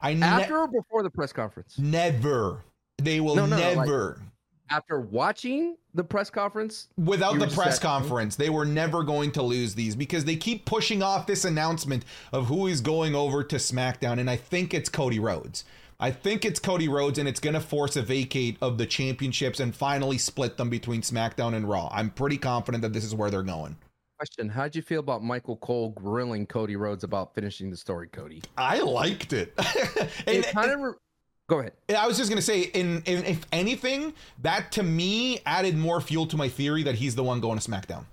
I ne- After or before the press conference? never. They will No, no, no, like- never. After watching the press conference, Without the press conference, they were never going to lose these because they keep pushing off this announcement of who is going over to SmackDown, and I think it's Cody Rhodes. I think it's Cody Rhodes, and it's going to force a vacate of the championships and finally split them between SmackDown and Raw. I'm pretty confident that this is where they're going. question: How'd you feel about Michael Cole grilling Cody Rhodes about finishing the story, Cody? I liked it. [laughs] and, It kind of. Go ahead. I was just gonna say, in, in if anything, that to me added more fuel to my theory that he's the one going to SmackDown.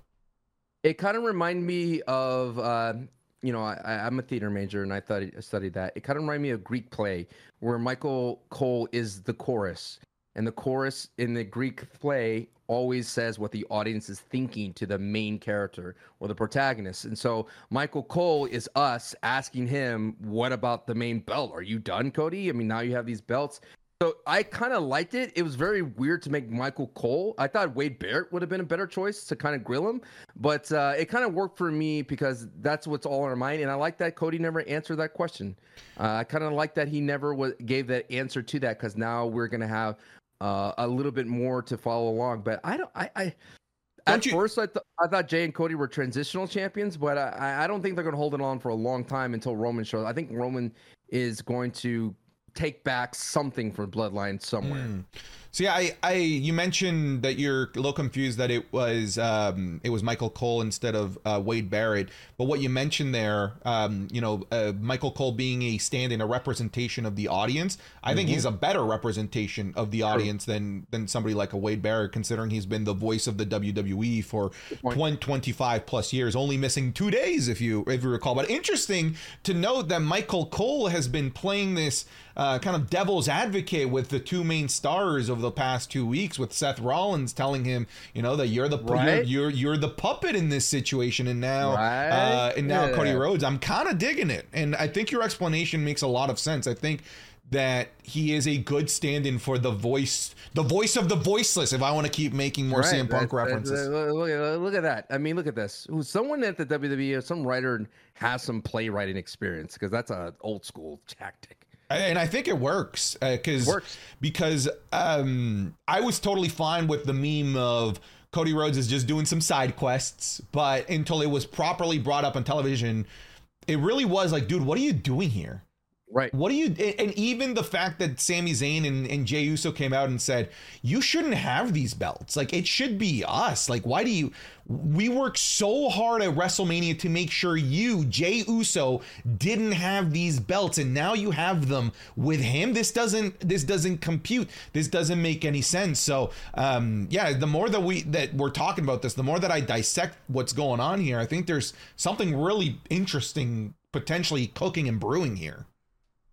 It kind of reminded me of, uh, you know, I, I'm a theater major and I thought I studied that. It kind of reminded me of Greek play where Michael Cole is the chorus, and the chorus in the Greek play always says what the audience is thinking to the main character or the protagonist. And so Michael Cole is us asking him, "What about the main belt? Are you done, Cody? I mean, now you have these belts." So I kind of liked it. It was very weird to make Michael Cole. I thought Wade Barrett would have been a better choice to kind of grill him, but uh, it kind of worked for me because that's what's all in our mind. And I like that Cody never answered that question. Uh, I kind of like that he never gave that answer to that because now we're gonna have uh, a little bit more to follow along. But I don't. I. I Don't at you- first, I, th- I thought Jey and Cody were transitional champions, but I, I don't think they're going to hold it on for a long time until Roman shows. I think Roman is going to take back something for Bloodline somewhere. Hmm. So yeah, I, I you mentioned that you're a little confused that it was um, it was Michael Cole instead of uh, Wade Barrett. But what you mentioned there, um, you know, uh, Michael Cole being a stand-in, a representation of the audience. I think he's a better representation of the audience than than somebody like a Wade Barrett, considering he's been the voice of the WWE for point. 20, 25 plus years, only missing two days if you if you recall. But interesting to note that Michael Cole has been playing this uh, kind of devil's advocate with the two main stars over the past two weeks, with Seth Rollins telling him, you know, that you're the Right. you're, you're you're the puppet in this situation, and now Right. uh, and now Yeah. Cody Rhodes. I'm kind of digging it, and I think your explanation makes a lot of sense. I think that he is a good stand-in for the voice the voice of the voiceless if i want to keep making more cm punk references uh, Look, at- look at that. I mean, look at this. Someone at the WWE some writer has some playwriting experience because that's an old school tactic. And I think it works because Works. because um, I was totally fine with the meme of Cody Rhodes is just doing some side quests, but until it was properly brought up on television, it really was like, dude, what are you doing here? Right. What do you and even the fact that Sami Zayn and, and Jey Uso came out and said, You shouldn't have these belts. Like it should be us. Like, why do you we worked so hard at WrestleMania to make sure you, Jey Uso, didn't have these belts, and now you have them with him. This doesn't this doesn't compute. This doesn't make any sense. So um yeah, the more that we that we're talking about this, the more that I dissect what's going on here, I think there's something really interesting potentially cooking and brewing here.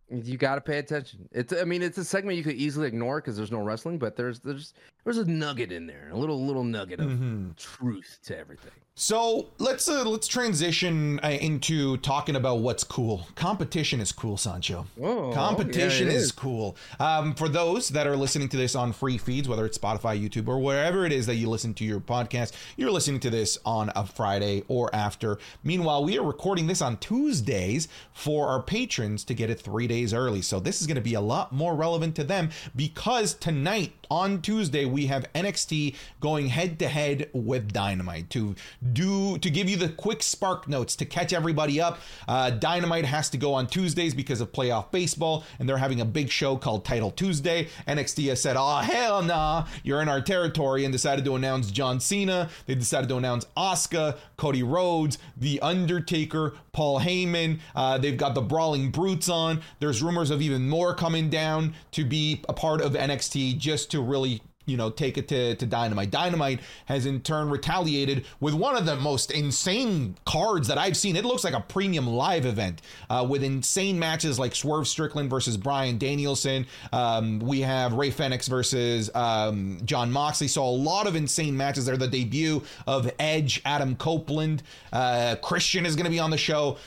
You got to pay attention. It's I mean it's a segment you could easily ignore because there's no wrestling, but there's there's there's a nugget in there, a little little nugget of Mhm. truth to everything. So let's uh, let's transition uh, into talking about what's cool. Competition is cool, Sancho. Oh, Competition yeah, is is. cool. Um, for those that are listening to this on free feeds, whether it's Spotify, YouTube, or wherever it is that you listen to your podcast, you're listening to this on a Friday or after. Meanwhile, we are recording this on Tuesdays for our patrons to get it three days early. So this is going to be a lot more relevant to them because tonight on Tuesday we have NXT going head to head with Dynamite to do to give you the quick spark notes to catch everybody up. Uh, Dynamite has to go on Tuesdays because of playoff baseball, and they're having a big show called Title Tuesday. NXT has said, "Oh hell nah, you're in our territory," and decided to announce John Cena. They decided to announce Asuka, Cody Rhodes, The Undertaker, Paul Heyman. Uh, they've got the Brawling Brutes on. There's rumors of even more coming down to be a part of NXT just to really you know, take it to, to Dynamite. Dynamite has in turn retaliated with one of the most insane cards that I've seen. It looks like a premium live event uh, with insane matches like Swerve Strickland versus Bryan Danielson. Um, we have Rey Fenix versus um, Jon Moxley. So a lot of insane matches there. The debut of Edge, Adam Copeland, uh, Christian is going to be on the show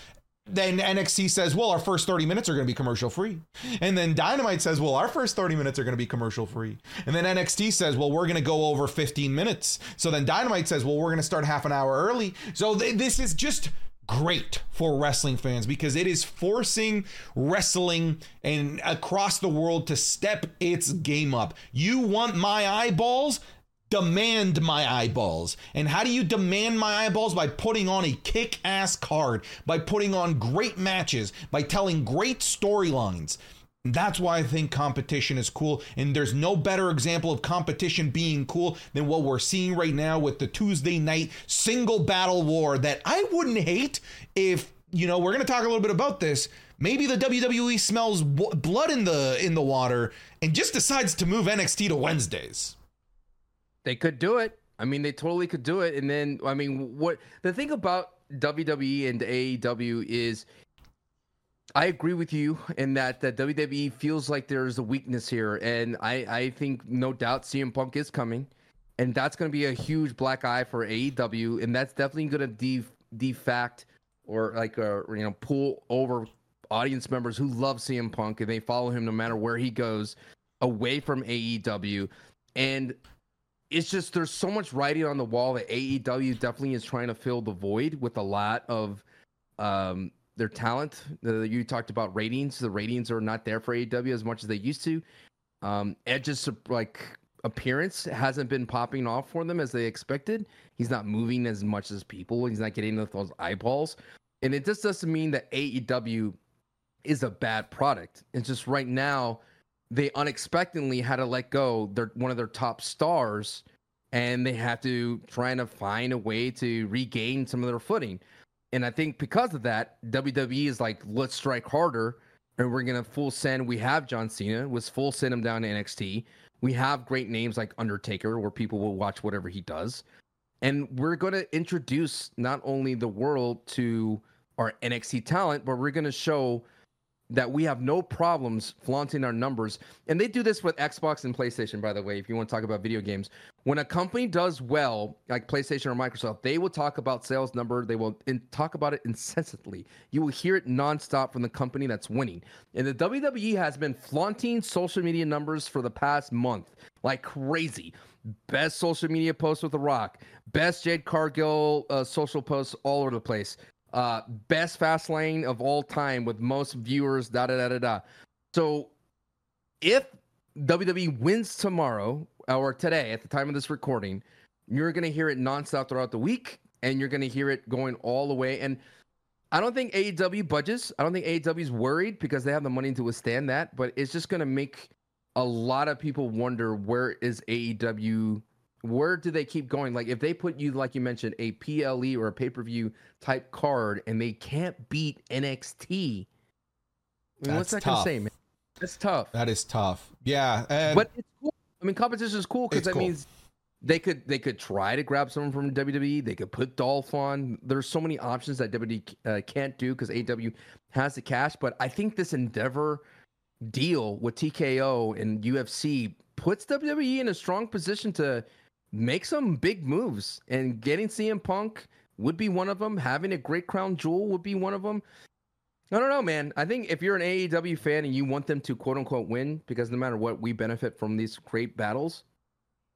then NXT says, well, our first 30 minutes are going to be commercial free. And then Dynamite says, well, our first 30 minutes are going to be commercial free. And then NXT says, well, we're going to go over 15 minutes. So then Dynamite says, well, we're going to start half an hour early. So th- this is just great for wrestling fans because it is forcing wrestling and across the world to step its game up. You want my eyeballs? Demand my eyeballs. And how do you demand my eyeballs? By putting on a kick ass card, by putting on great matches, by telling great storylines. That's why I think competition is cool. And there's no better example of competition being cool than what we're seeing right now with the Tuesday night single battle war that I wouldn't hate if, you know, we're going to talk a little bit about this. Maybe the WWE smells blood in the in the water and just decides to move NXT to Wednesdays. They could do it. I mean, they totally could do it. And then, I mean, what the thing about WWE and AEW is, I agree with you in that that WWE feels like there's a weakness here, and I I think no doubt CM Punk is coming, and that's going to be a huge black eye for AEW, and that's definitely going to de defact or like uh, you know pull over audience members who love CM Punk and they follow him no matter where he goes away from AEW. And it's just there's so much writing on the wall that AEW definitely is trying to fill the void with a lot of um, their talent. Uh, you talked about ratings. The ratings are not there for AEW as much as they used to. Um, Edge's like appearance hasn't been popping off for them as they expected. He's not moving as much as people. He's not getting those eyeballs, and it just doesn't mean that AEW is a bad product. It's just right now they unexpectedly had to let go their one of their top stars and they have to try to find a way to regain some of their footing. And I think because of that, WWE is like, let's strike harder and we're gonna full send. We have John Cena, was full send him down to NXT. We have great names like Undertaker, where people will watch whatever he does. And we're gonna introduce not only the world to our NXT talent, but we're gonna show that we have no problems flaunting our numbers. And they do this with Xbox and PlayStation, by the way, if you want to talk about video games. When a company does well, like PlayStation or Microsoft, they will talk about sales number. They will in- talk about it incessantly. You will hear it nonstop from the company that's winning. And the WWE has been flaunting social media numbers for the past month like crazy. Best social media post with The Rock, best Jade Cargill uh, social posts all over the place uh, best Fastlane of all time with most viewers, da da da da da. So if WWE wins tomorrow or today at the time of this recording, you're going to hear it nonstop throughout the week and you're going to hear it going all the way. And I don't think AEW budges. I don't think AEW is worried because they have the money to withstand that, but it's just going to make a lot of people wonder where is AEW where do they keep going? Like if they put you, like you mentioned, a PLE or a pay per view type card, and they can't beat NXT, I mean, what's that gonna say, man? That's tough. That is tough. Yeah, and but it's cool. I mean, competition is cool because that cool. means they could they could try to grab someone from WWE. They could put Dolph on. There's so many options that WWE uh, can't do because AW has the cash. But I think this Endeavor deal with TKO and UFC puts WWE in a strong position to make some big moves. And getting CM Punk would be one of them. Having a great crown jewel would be one of them. I don't know, man. I think if you're an AEW fan and you want them to quote unquote win, because no matter what, we benefit from these great battles,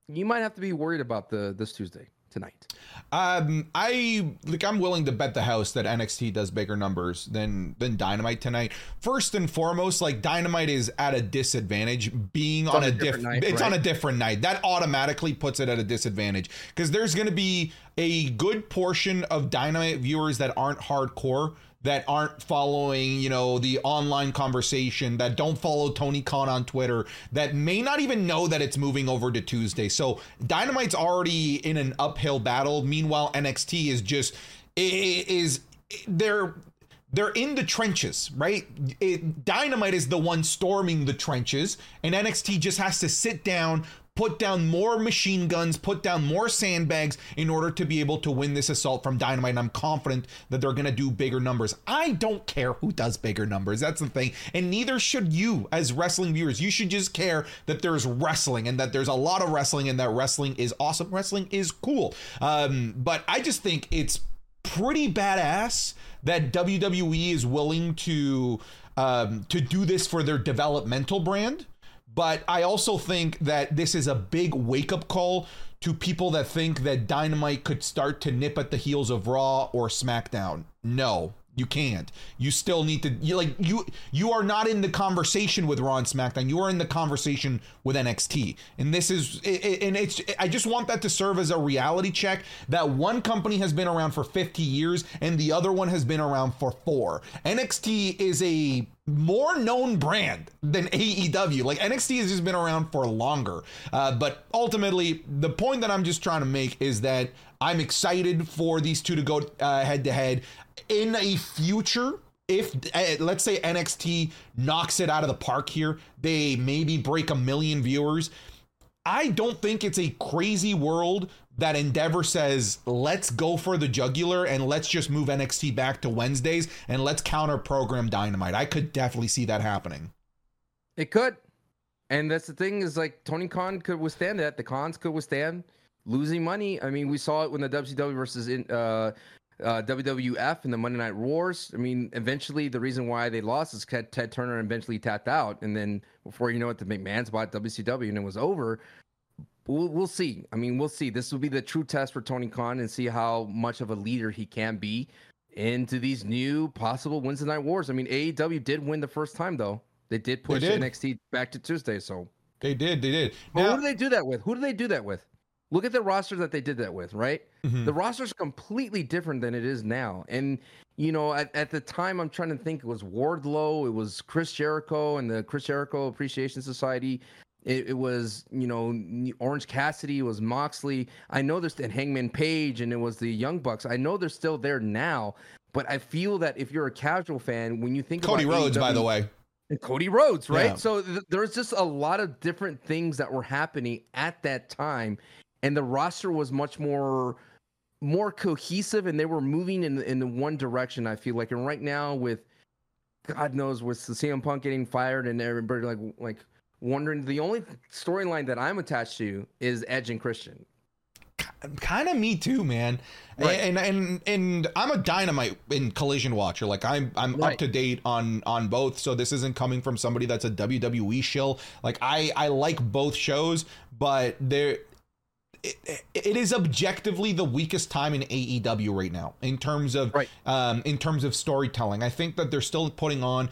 you might have to be worried about the this Tuesday. Tonight? Um, I like. I'm willing to bet the house that NXT does bigger numbers than than Dynamite tonight. First and foremost, like Dynamite is at a disadvantage being on, on a, a different. different night, it's on a different night. That automatically puts it at a disadvantage because there's going to be a good portion of Dynamite viewers that aren't hardcore. That aren't following, you know, the online conversation, that don't follow Tony Khan on Twitter, that may not even know that it's moving over to Tuesday. So Dynamite's already in an uphill battle. Meanwhile, NXT is just is they're they're in the trenches, right? It, Dynamite is the one storming the trenches, and NXT just has to sit down, put down more machine guns, put down more sandbags in order to be able to win this assault from Dynamite. And I'm confident that they're going to do bigger numbers. I don't care who does bigger numbers. That's the thing. And neither should you as wrestling viewers. You should just care that there's wrestling and that there's a lot of wrestling and that wrestling is awesome. Wrestling is cool. Um, but I just think it's pretty badass that WWE is willing to um, to do this for their developmental brand. But I also think that this is a big wake up call to people that think that Dynamite could start to nip at the heels of Raw or SmackDown. No, you can't. You still need to you like you you are not in the conversation with Raw and SmackDown. You are in the conversation with NXT. And this is and it's I just want that to serve as a reality check that one company has been around for 50 years and the other one has been around for 4. NXT is a more known brand than AEW. Like NXT has just been around for longer. Uh, but ultimately, the point that I'm just trying to make is that I'm excited for these two to go head to head in a future. If uh, let's say NXT knocks it out of the park here, they maybe break a million viewers. I don't think it's a crazy world that Endeavor says, let's go for the jugular and let's just move NXT back to Wednesdays and let's counter program Dynamite. I could definitely see that happening. It could. And that's the thing is like Tony Khan could withstand that. The Khans could withstand losing money. I mean, we saw it when the WCW versus in, uh, uh, WWF and the Monday Night Wars. I mean, eventually the reason why they lost is 'cause Ted Turner eventually tapped out, and then before you know it, the McMahon's bought WCW and it was over. We'll, we'll see. I mean, we'll see. This will be the true test for Tony Khan and see how much of a leader he can be into these new possible Wednesday Night Wars. I mean, AEW did win the first time though. They did push did. NXT back to Tuesday, so They did, they did. but Now, who do they do that with? Who do they do that with? Look at the roster that they did that with, right? Mhm. The roster's completely different than it is now. And, you know, at, at the time, I'm trying to think, it was Wardlow, it was Chris Jericho and the Chris Jericho Appreciation Society. It, it was, you know, Orange Cassidy, was Moxley. I know there's and Hangman Page, and it was the Young Bucks. I know they're still there now, but I feel that if you're a casual fan, when you think Cody Rhodes, by the way. and Cody Rhodes, right? Yeah. So th- there's just a lot of different things that were happening at that time, and the roster was much more more cohesive, and they were moving in in the one direction. I feel like, and right now with God knows with CM Punk getting fired and everybody like like wondering, the only storyline that I'm attached to is Edge and Christian. kind of me too man Right. and and and i'm a dynamite in collision watcher like i'm i'm up to date on on both so this isn't coming from somebody that's a wwe shill like i i like both shows but there it, it is objectively the weakest time in AEW right now in terms of Right. um in terms of storytelling. I think that they're still putting on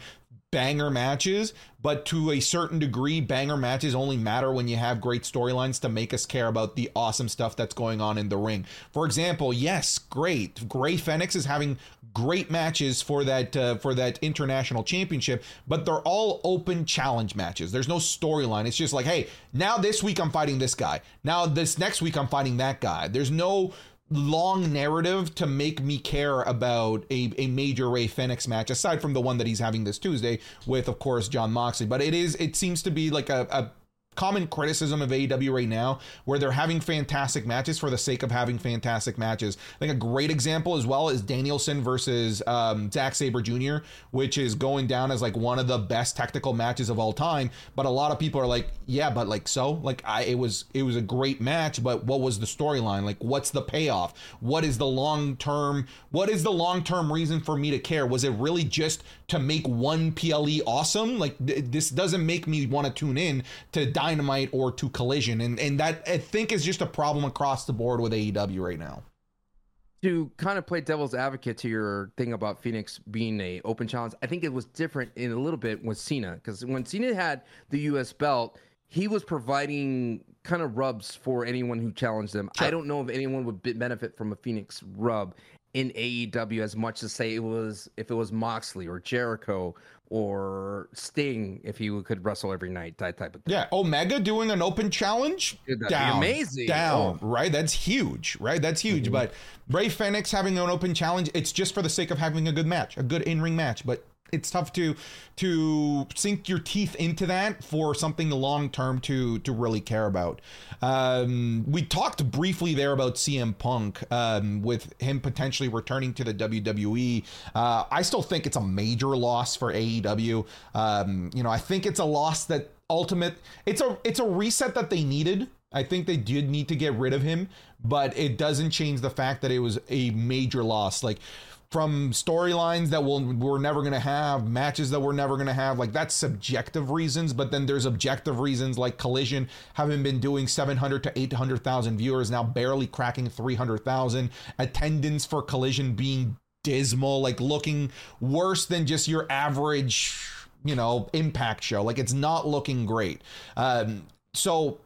banger matches, but to a certain degree, banger matches only matter when you have great storylines to make us care about the awesome stuff that's going on in the ring. For example, yes, great. Rey Fenix is having great matches for that uh, for that international championship, but they're all open challenge matches. There's no storyline. It's just like, hey, now this week I'm fighting this guy. Now this next week I'm fighting that guy. There's no long narrative to make me care about a, a major Rey Fenix match, aside from the one that he's having this Tuesday with, of course, Jon Moxley. But it is it seems to be like a, a common criticism of AEW right now, where they're having fantastic matches for the sake of having fantastic matches. I think a great example as well is Danielson versus um, Zack Sabre Jr., which is going down as like one of the best technical matches of all time. But a lot of people are like, yeah, but like so, like I, it was it was a great match, but what was the storyline? Like, what's the payoff? What is the long term? What is the long term reason for me to care? Was it really just to make one PLE awesome? Like th- this doesn't make me want to tune in to Dynamite or to Collision, and and that I think is just a problem across the board with AEW right now. To kind of play devil's advocate to your thing about Fenix being a open challenge, I think it was different in a little bit with Cena because when Cena had the U.S. belt, he was providing kind of rubs for anyone who challenged them. Sure. I don't know if anyone would benefit from a Fenix rub in AEW as much as say it was if it was Moxley or Jericho or Sting if he could wrestle every night, that type of thing. Yeah, Omega doing an open challenge, Dude, down, amazing, down, oh. right? That's huge, right? That's huge. Mm-hmm. But Rey Fenix having an open challenge, it's just for the sake of having a good match, a good in ring match. But it's tough to to sink your teeth into that for something long term to to really care about. Um, we talked briefly there about CM Punk um, with him potentially returning to the WWE. Uh, I still think it's a major loss for AEW. Um, you know, I think it's a loss that ultimate. It's a it's a reset that they needed. I think they did need to get rid of him, but it doesn't change the fact that it was a major loss. Like from storylines that we'll, we're never going to have, matches that we're never going to have. Like that's subjective reasons, but then there's objective reasons like Collision having been doing 700 to 800,000 viewers, now barely cracking 300,000. Attendance for Collision being dismal, like looking worse than just your average, you know, impact show. Like it's not looking great. Um, so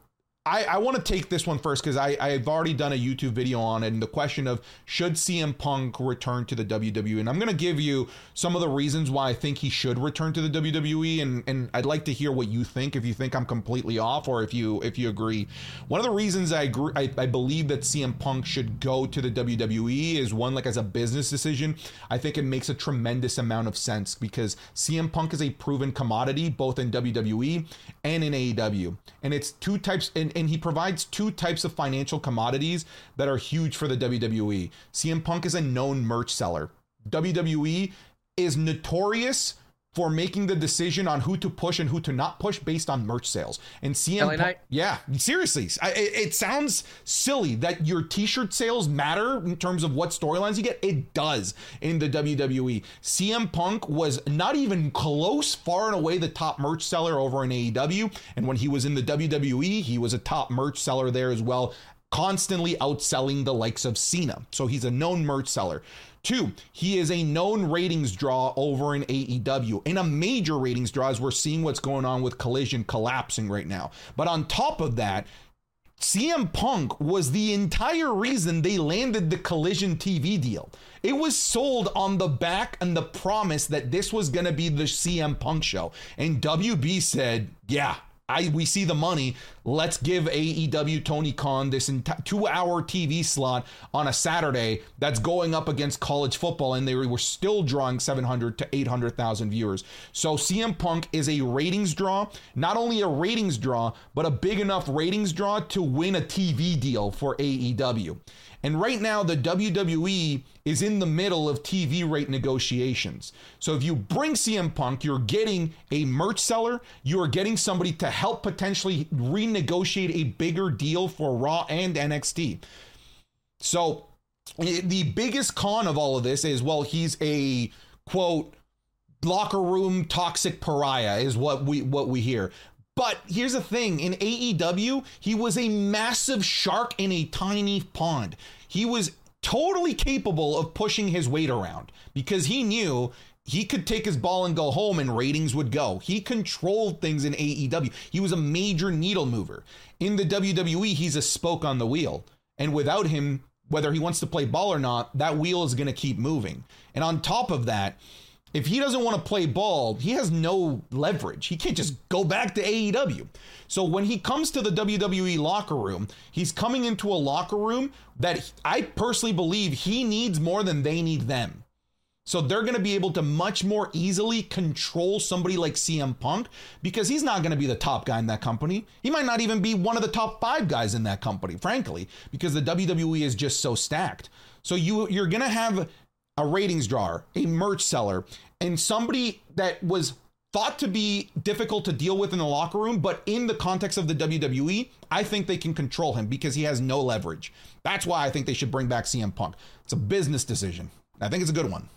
I, I want to take this one first because I've already done a YouTube video on it and the question of should CM Punk return to the WWE. And I'm going to give you some of the reasons why I think he should return to the WWE. And, and I'd like to hear what you think, if you think I'm completely off or if you if you agree. One of the reasons I agree, I, I believe that CM Punk should go to the WWE is one, like as a business decision. I think it makes a tremendous amount of sense because CM Punk is a proven commodity both in WWE and in AEW. And it's two types, and and he provides two types of financial commodities that are huge for the WWE. CM Punk is a known merch seller. WWE is notorious for making the decision on who to push and who to not push based on merch sales. And CM, Punk, yeah, seriously, I, it, it, sounds silly that your T-shirt sales matter in terms of what storylines you get. It does in the WWE. CM Punk was not even close, far and away the top merch seller over in AEW, and when he was in the WWE, he was a top merch seller there as well constantly outselling the likes of Cena. So he's a known merch seller. Two, he is a known ratings draw over in AEW, and a major ratings draw as we're seeing what's going on with Collision collapsing right now. But on top of that, CM Punk was the entire reason they landed the Collision TV deal. It was sold on the back and the promise that this was going to be the CM Punk show. And WB said, yeah, I we see the money. Let's give AEW Tony Khan this two-hour TV slot on a Saturday that's going up against college football, and they were still drawing 700 to 800,000 viewers. So CM Punk is a ratings draw, not only a ratings draw, but a big enough ratings draw to win a TV deal for AEW. And right now, the WWE is in the middle of TV rate negotiations. So if you bring CM Punk, you're getting a merch seller, you are getting somebody to help potentially renegotiate a bigger deal for Raw and NXT. So the biggest con of all of this is well, he's a quote locker room toxic pariah is what we what we hear. But here's the thing in AEW, he was a massive shark in a tiny pond. He was totally capable of pushing his weight around because he knew he could take his ball and go home and ratings would go. He controlled things in AEW. He was a major needle mover. In the WWE, he's a spoke on the wheel. And without him, whether he wants to play ball or not, that wheel is going to keep moving. And on top of that, if he doesn't want to play ball, he has no leverage. He can't just go back to AEW. So when he comes to the WWE locker room, he's coming into a locker room that I personally believe he needs more than they need them. So they're going to be able to much more easily control somebody like CM Punk because he's not going to be the top guy in that company. He might not even be one of the top 5 guys in that company, frankly, because the WWE is just so stacked. So you you're going to have a ratings drawer, a merch seller, and somebody that was thought to be difficult to deal with in the locker room, but in the context of the WWE, I think they can control him because he has no leverage. That's why I think they should bring back CM Punk. It's a business decision. I think it's a good one.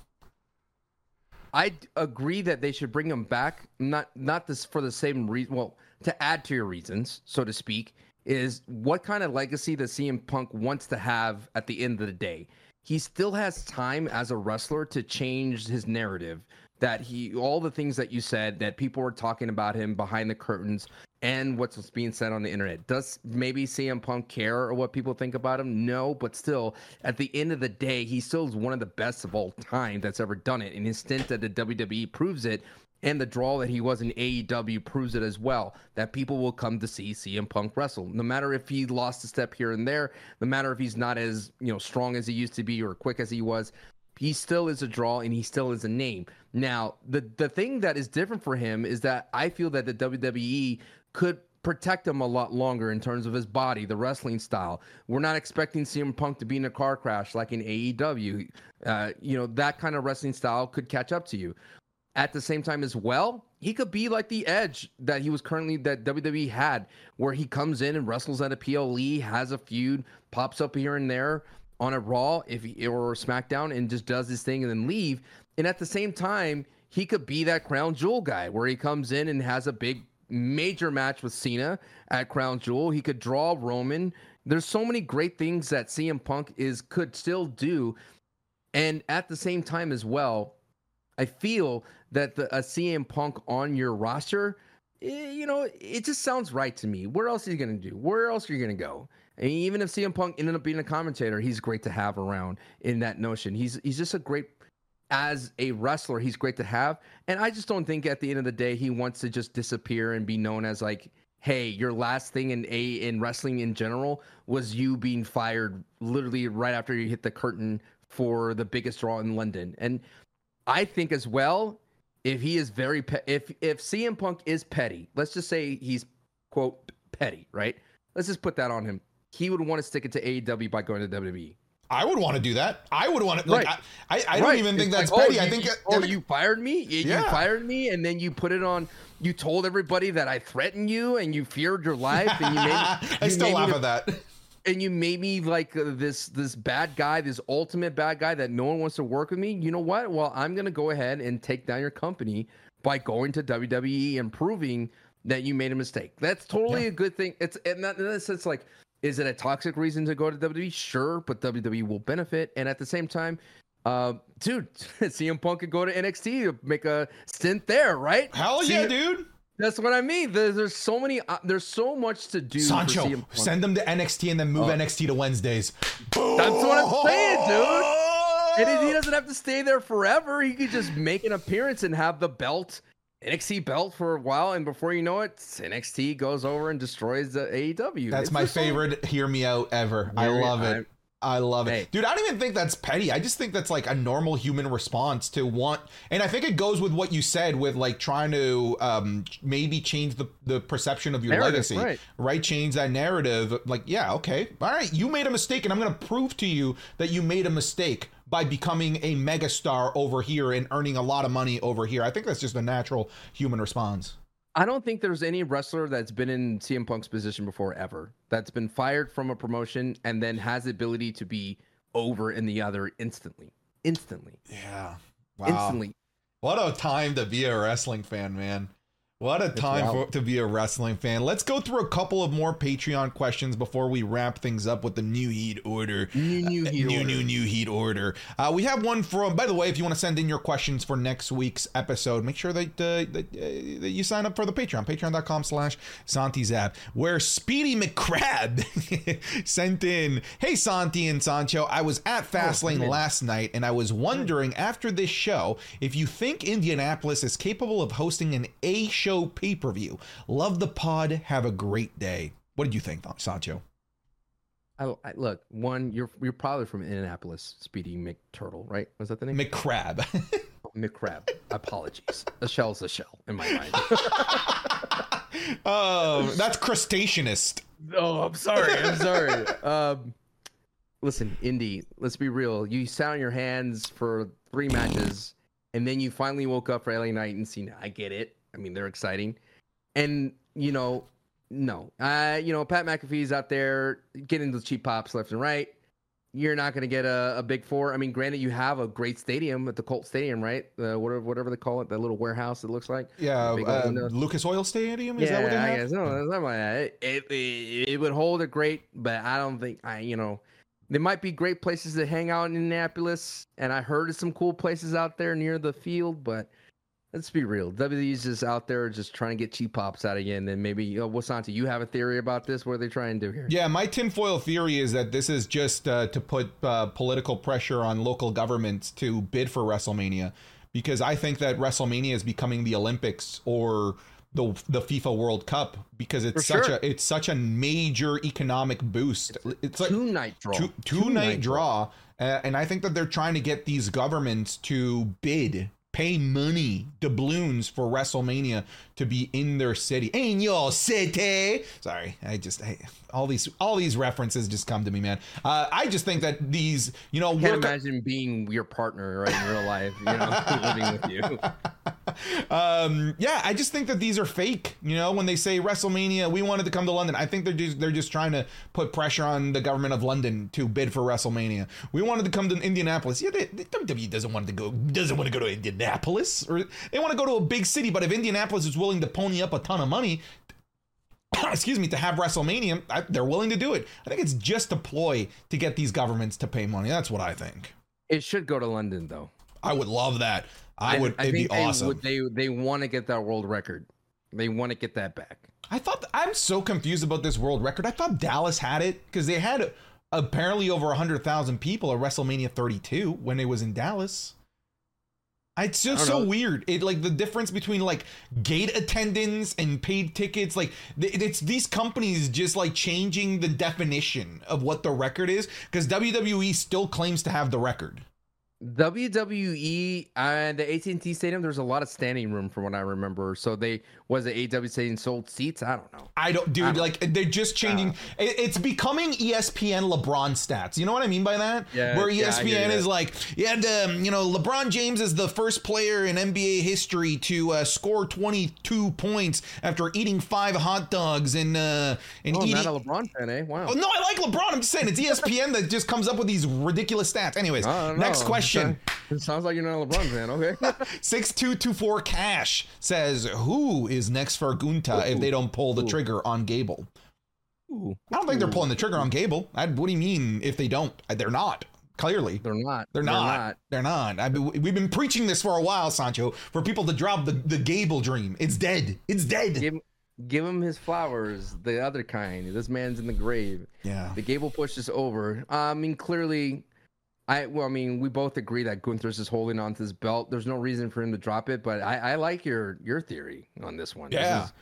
I agree that they should bring him back. Not not this for the same reason. Well, to add to your reasons, so to speak, is what kind of legacy does CM Punk wants to have at the end of the day? He still has time as a wrestler to change his narrative. That he, all the things that you said, that people were talking about him behind the curtains, and what's being said on the internet. Does maybe CM Punk care or what people think about him? No, but still, at the end of the day, he still is one of the best of all time that's ever done it. And his stint at the WWE proves it. And the draw that he was in AEW proves it as well. That people will come to see CM Punk wrestle, no matter if he lost a step here and there, no matter if he's not as you know strong as he used to be or quick as he was. He still is a draw, and he still is a name. Now, the the thing that is different for him is that I feel that the WWE could protect him a lot longer in terms of his body, the wrestling style. We're not expecting CM Punk to be in a car crash like in AEW. Uh, you know, that kind of wrestling style could catch up to you. At the same time, as well, he could be like the Edge that he was currently that WWE had, where he comes in and wrestles at a PLE, has a feud, pops up here and there on a Raw if he, or SmackDown, and just does his thing and then leave. And at the same time, he could be that crown jewel guy where he comes in and has a big major match with Cena at Crown Jewel. He could draw Roman. There's so many great things that CM Punk is could still do. And at the same time as well, I feel that the a CM Punk on your roster, eh, you know, it just sounds right to me. Where else are you going to do? Where else are you going to go? And even if CM Punk ended up being a commentator, he's great to have around in that notion. He's he's just a great as a wrestler, he's great to have. And I just don't think at the end of the day he wants to just disappear and be known as like, hey, your last thing in a in wrestling in general was you being fired literally right after you hit the curtain for the biggest draw in London. And I think as well, if he is very pe- if if CM Punk is petty, let's just say he's quote petty, right? Let's just put that on him. He would want to stick it to AEW by going to WWE. I would want to do that. I would want to. Like, right. I, I, I don't even think that's like, oh, petty. Oh, I think. You, oh, you fired me. You, yeah. you fired me, and then you put it on. You told everybody that I threatened you, and you feared your life, and you made. [laughs] I you still laugh at that. And you made me like uh, this this bad guy, this ultimate bad guy that no one wants to work with me. You know what? Well, I'm gonna go ahead and take down your company by going to WWE and proving that you made a mistake. That's totally yeah. a good thing. It's and that, in that sense, like is it a toxic reason to go to WWE? Sure, but WWE will benefit. And at the same time, uh, dude, [laughs] CM Punk could go to NXT to make a stint there, right? Hell yeah, dude. That's what I mean. There's, there's so many. Uh, there's so much to do. Sancho, send them to NXT and then move oh. NXT to Wednesdays. Boom. That's what I'm saying, dude. And he doesn't have to stay there forever. He could just make an appearance and have the belt NXT belt for a while, and before you know it, NXT goes over and destroys the AEW. That's it's my favorite. Hear me out ever. I love it. I love it. Hey. Dude, I don't even think that's petty. I just think that's like a normal human response to want and I think it goes with what you said with like trying to um maybe change the the perception of your narrative, legacy. Right. right. Change that narrative. Like, yeah, okay. All right, you made a mistake and I'm gonna prove to you that you made a mistake by becoming a megastar over here and earning a lot of money over here. I think that's just a natural human response. I don't think there's any wrestler that's been in CM Punk's position before ever that's been fired from a promotion and then has the ability to be over in the other instantly. Instantly. Yeah. Wow. Instantly. What a time to be a wrestling fan, man. What a time for, to be a wrestling fan. Let's go through a couple of more Patreon questions before we wrap things up with the new heat order. New new heat uh, new, order. New new heat order. Uh, we have one from. By the way, if you want to send in your questions for next week's episode, make sure that uh, that, uh, that, you sign up for the Patreon. Patreon.com/slash SantiZap. Where Speedy McCrab [laughs] sent in, "Hey Santi and Sancho, I was at oh, Fastlane oh, last night, and I was wondering after this show if you think Indianapolis is capable of hosting an A show." Show pay per view. Love the pod. Have a great day. What did you think, Sancho? I, I, look, one, you're you're probably from Indianapolis, Speedy McTurtle, right? Was that the name? McCrab. [laughs] oh, McCrab. Apologies. A shell's a shell in my mind. oh, that's crustaceanist. Oh, I'm sorry. I'm sorry. Um, listen, Indy. Let's be real. You sat on your hands for three matches, and then you finally woke up for LA Knight and Cena. I get it. I mean, they're exciting. And, you know, no. Uh, you know, Pat McAfee's out there getting the cheap pops left and right. you're not going to get a, a big four. I mean, granted, you have a great stadium at the Colt Stadium, right? Uh, whatever, whatever they call it, that little warehouse it looks like. Yeah, uh. Lucas Oil Stadium. Is yeah, that what they I have? guess. No, something like that. It, it, it, it would hold a great, but I don't think I, you know, there might be great places to hang out in Indianapolis, and I heard of some cool places out there near the field, but let's be real. WWE's just out there just trying to get cheap pops out again. And maybe, uh, Wasanti, you have a theory about this? What are they trying to do here? Yeah, my tinfoil theory is that this is just uh, to put uh, political pressure on local governments to bid for WrestleMania, because I think that WrestleMania is becoming the Olympics or the the FIFA World Cup because it's For such sure. a it's such a major economic boost. It's, like Two night draw. two, two night draw, uh, and I think that they're trying to get these governments to bid, pay money, doubloons for WrestleMania to be in their city, in your city. Sorry, I just I, all these all these references just come to me, man. Uh, I just think that these, you know, Can't work- imagine being your partner right in real life, you know, [laughs] living with you. Um yeah i just think that these are fake you know when they say wrestlemania we wanted to come to london. I think they're just they're just trying to put pressure on the government of london to bid for wrestlemania. We wanted to come to indianapolis. Yeah they, the wwe doesn't want to go doesn't want to go to indianapolis or they want to go to a big city but if indianapolis is willing to pony up a ton of money [coughs] excuse me to have wrestlemania I, they're willing to do it. I think it's just a ploy to get these governments to pay money. That's what i think. It should go to London though. i would love that i, would it'd be they awesome would- They they want to get that world record. They want to get that back. I thought I'm so confused about this world record. I thought Dallas had it because they had apparently over hundred thousand people at WrestleMania 32 when it was in Dallas. It's just so know. weird. It like the difference between like gate attendance and paid tickets. Like th- it's these companies just like changing the definition of what the record is because WWE still claims to have the record. WWE and the AT&T Stadium, there's a lot of standing room from what I remember. So they was it AW saying sold seats? I don't know. I don't, dude. I don't- like they're just changing. it- it's becoming ESPN LeBron stats. You know what I mean by that? Yeah, Where E yeah, ESPN is like, yeah, and, um, you know, LeBron James is the first player in NBA history to uh, score 22 points after eating five hot dogs and uh, and Oh, eating. not a LeBron fan, eh? Wow. Oh, no, I like LeBron. I'm just saying it's ESPN that just comes up with these ridiculous stats. Anyways, next question. It sounds like you're not a LeBron fan. Okay. [laughs] 6224 Cash says, Who is next for Gunther if they don't pull the Ooh. trigger on Gable? Ooh, I don't think they're pulling the trigger on Gable. I, what do you mean if they don't? They're not. Clearly. they're not. They're not. They're not. I mean, we've been preaching this for a while, Sancho, for people to drop the, the Gable dream. It's dead. It's dead. Give, give him his flowers, the other kind. This man's in the grave. Yeah. The Gable push is over. I mean, clearly, I well, I mean, we both agree that Gunther's is holding on to his belt. There's no reason for him to drop it, but I, I like your your theory on this one. This Yeah. is-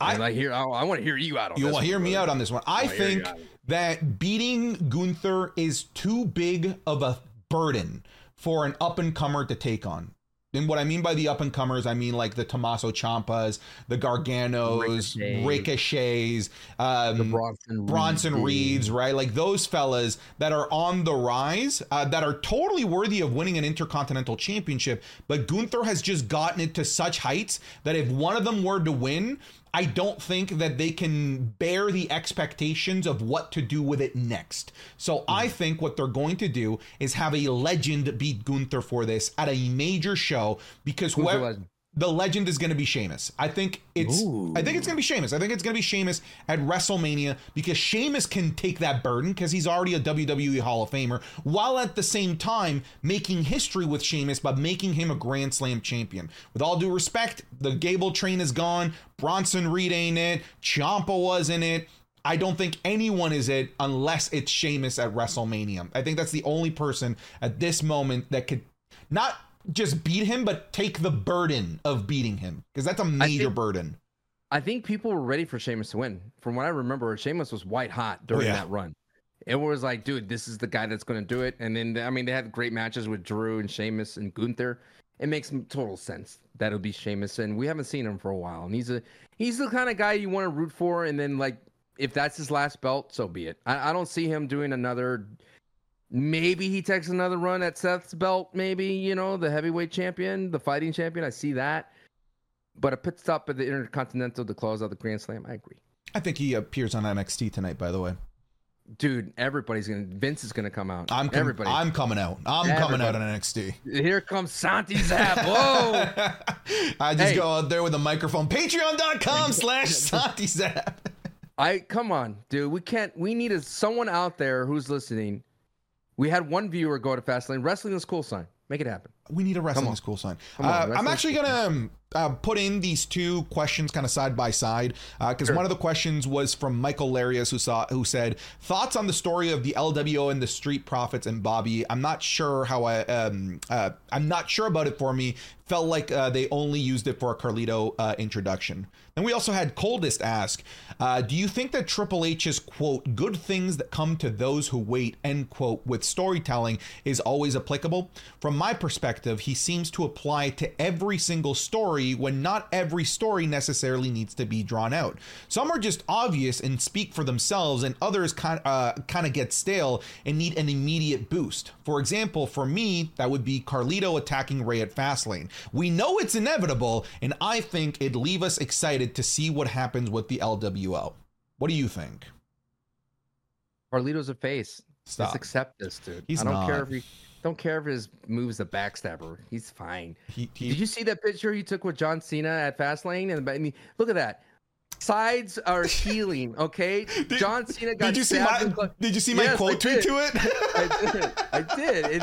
I- I hear. I, I want to hear you out on You this. will one, hear me out on this one. I you think that beating Gunther is too big of a burden for an up and comer to take on. And what I mean by the up and comers, I mean like the Tommaso Ciampas, the Garganos, Ricochet. Ricochets, um, The Bronson Bronson right? Like those fellas that are on the rise, uh, that are totally worthy of winning an intercontinental championship. But Gunther has just gotten it to such heights that if one of them were to win, I don't think that they can bear the expectations of what to do with it next. So I mm. think what they're going to do is have a legend beat Gunther for this at a major show because whoever? The legend is going to be Sheamus. I think it's Ooh. I think it's going to be Sheamus. I think it's going to be Sheamus at WrestleMania because Sheamus can take that burden because he's already a WWE Hall of Famer while at the same time making history with Sheamus by making him a Grand Slam champion. With all due respect, the Gable train is gone. Bronson Reed ain't it. Ciampa wasn't it. I don't think anyone is it unless it's Sheamus at WrestleMania. I think that's the only person at this moment that could not just beat him, but take the burden of beating him because that's a major think- burden. I think people were ready for Sheamus to win. From what I remember, Sheamus was white hot oh, during Oh, yeah. that run. It was like, dude, this is the guy that's going to do it. And then, I mean, they had great matches with Drew and Sheamus and Gunther. It makes total sense that it'll be Sheamus, and we haven't seen him for a while. And he's a he's the kind of guy you want to root for. And then, like, if that's his last belt, so be it. I, I don't see him doing another. Maybe he takes another run at Seth's belt. Maybe you know the heavyweight champion, the fighting champion. I see that. But a pit stop at the Intercontinental to close out the Grand Slam, I agree. I think he appears on NXT tonight, by the way. dude, everybody's gonna. Vince is gonna come out. I'm com- everybody. I'm coming out. I'm coming out on NXT. Here comes Santi Zap. Whoa! [laughs] I just Hey. go out there with a microphone. Patreon.com [laughs] slash Santi Zap. I come on, dude. We can't. We need a, someone out there who's listening. We had one viewer go to Fastlane. Wrestling is cool sign. Make it happen. We need a wrestling is cool sign. Uh, I'm actually gonna um, uh, put in these two questions kind of side by side because Sure. one of the questions was from Michael Larius who saw who said thoughts on the story of the LWO and the Street Profits and Bobby. I'm not sure how I um uh, I'm not sure about it for me. Felt like uh, they only used it for a Carlito uh, introduction. Then we also had Coldest ask, uh, "Do you think that Triple H's quote good things that come to those who wait end quote with storytelling is always applicable?" From my perspective, he seems to apply to every single story when not every story necessarily needs to be drawn out. Some are just obvious and speak for themselves, and others kind uh, kind of get stale and need an immediate boost. For example, for me, that would be Carlito attacking Rey at Fastlane. We know it's inevitable, and I think it'd leave us excited to see what happens with the LWO. What do you think? Carlito's a face. Stop. Just accept this, dude. He's I don't care if he don't care if his moves a backstabber. He's fine. He, he- Did you see that picture he took with John Cena at Fastlane? And I mean, look at that. Sides are [laughs] healing. Okay, John Cena got did you see my Did you see my Yes, quote tweet to it? I did. [laughs] I did. It,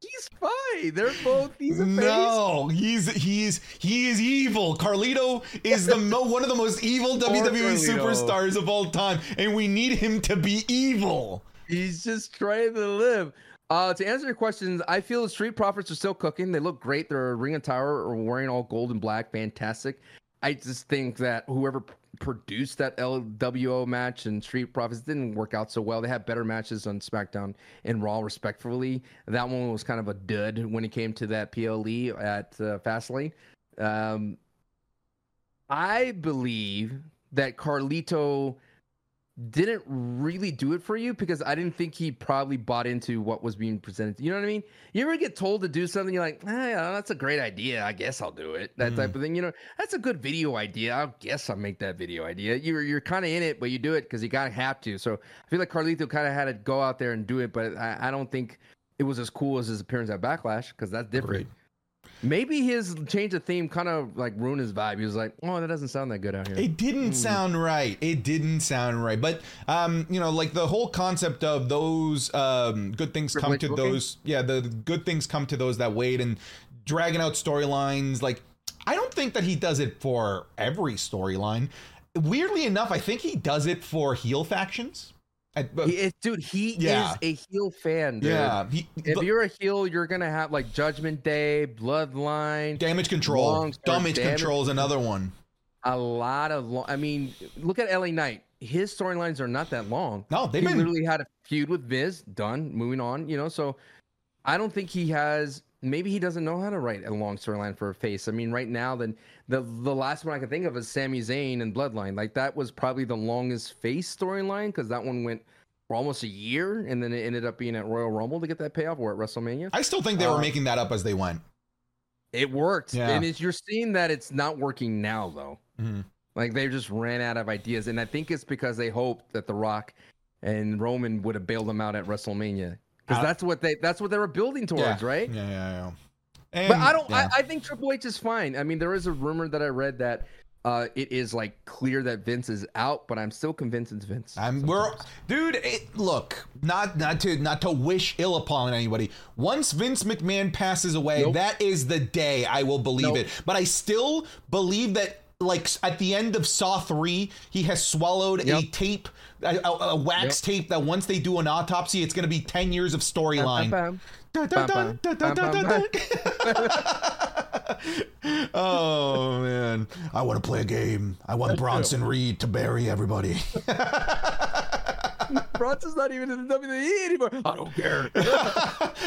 he's fine. They're both. He's a face. No, he's he's he is evil. Carlito is the mo- one of the most evil WWE Carlito. superstars of all time, and we need him to be evil. He's just trying to live. Uh, to answer your questions, I feel the Street Profits are still cooking. They look great. They're ring attire or wearing all gold and black. Fantastic. I just think that whoever produced that LWO match and Street Profits didn't work out so well. They had better matches on SmackDown and Raw, respectfully. That one was kind of a dud when it came to that PLE at uh, Fastlane. Um, I believe that Carlito didn't really do it for you because I didn't think he probably bought into what was being presented. You know what I mean? You ever get told to do something, you're like, ah, yeah, that's a great idea. I guess I'll do it. That type of thing. You know, that's a good video idea. I guess I'll make that video idea. You're you're kind of in it, but you do it because you gotta have to. So I feel like Carlito kind of had to go out there and do it, but I, I don't think it was as cool as his appearance at Backlash because that's different. Agreed. Maybe his change of theme kind of like ruined his vibe. He was like, "Oh, that doesn't sound that good out here." It didn't sound right. It didn't sound right. But um, you know, like the whole concept of those um good things come to booking? those yeah, the good things come to those that wait and dragging out storylines like I don't think that he does it for every storyline. Weirdly enough, I think he does it for heel factions. I, but- He is, dude, he Yeah. is a heel fan, dude. yeah, he, If the- you're a heel, you're gonna have like Judgment Day, Bloodline, damage control. long- Damage damage- control is another one. a lot of. Long, I mean, look at LA Knight. His storylines are not that long. No, they've been literally had a feud with Viz. Done. Moving on. You know, so I don't think he has. Maybe he doesn't know how to write a long storyline for a face. I mean, right now, then the the last one I can think of is Sami Zayn and Bloodline. Like that was probably the longest face storyline because that one went for almost a year, and then it ended up being at Royal Rumble to get that payoff or at WrestleMania. I still think they were Uh, making that up as they went. It worked, Yeah. and it's, you're seeing that it's not working now though. Mhm. Like they just ran out of ideas, and I think it's because they hoped that The Rock and Roman would have bailed them out at WrestleMania because that's what they that's what they were building towards, yeah. right? Yeah, yeah, yeah. But I don't. yeah. I, I think Triple H is fine. I mean, there is a rumor that I read that uh, it is like clear that Vince is out, but I'm still convinced it's Vince. I'm we're dude. It, look, not not to not to wish ill upon anybody. Once Vince McMahon passes away, Nope. that is the day I will believe Nope. it. But I still believe that. Like at the end of Saw three, he has swallowed a tape, a, a- a wax tape that once they do an autopsy, it's going to be ten years of storyline. Oh man, I want to play a game. I want Bronson Reed to bury everybody. bam. [laughs] Bronson's not even in the WWE anymore. I don't care. [laughs]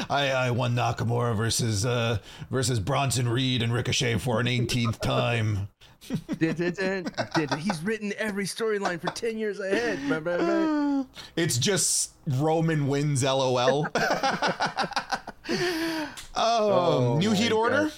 I I won Nakamura versus uh versus Bronson Reed and Ricochet for an 18th time. Dun, dun, dun, dun, dun. He's written every storyline for ten years ahead. [sighs] It's just Roman wins LOL. [laughs] oh, Oh new heat order? God.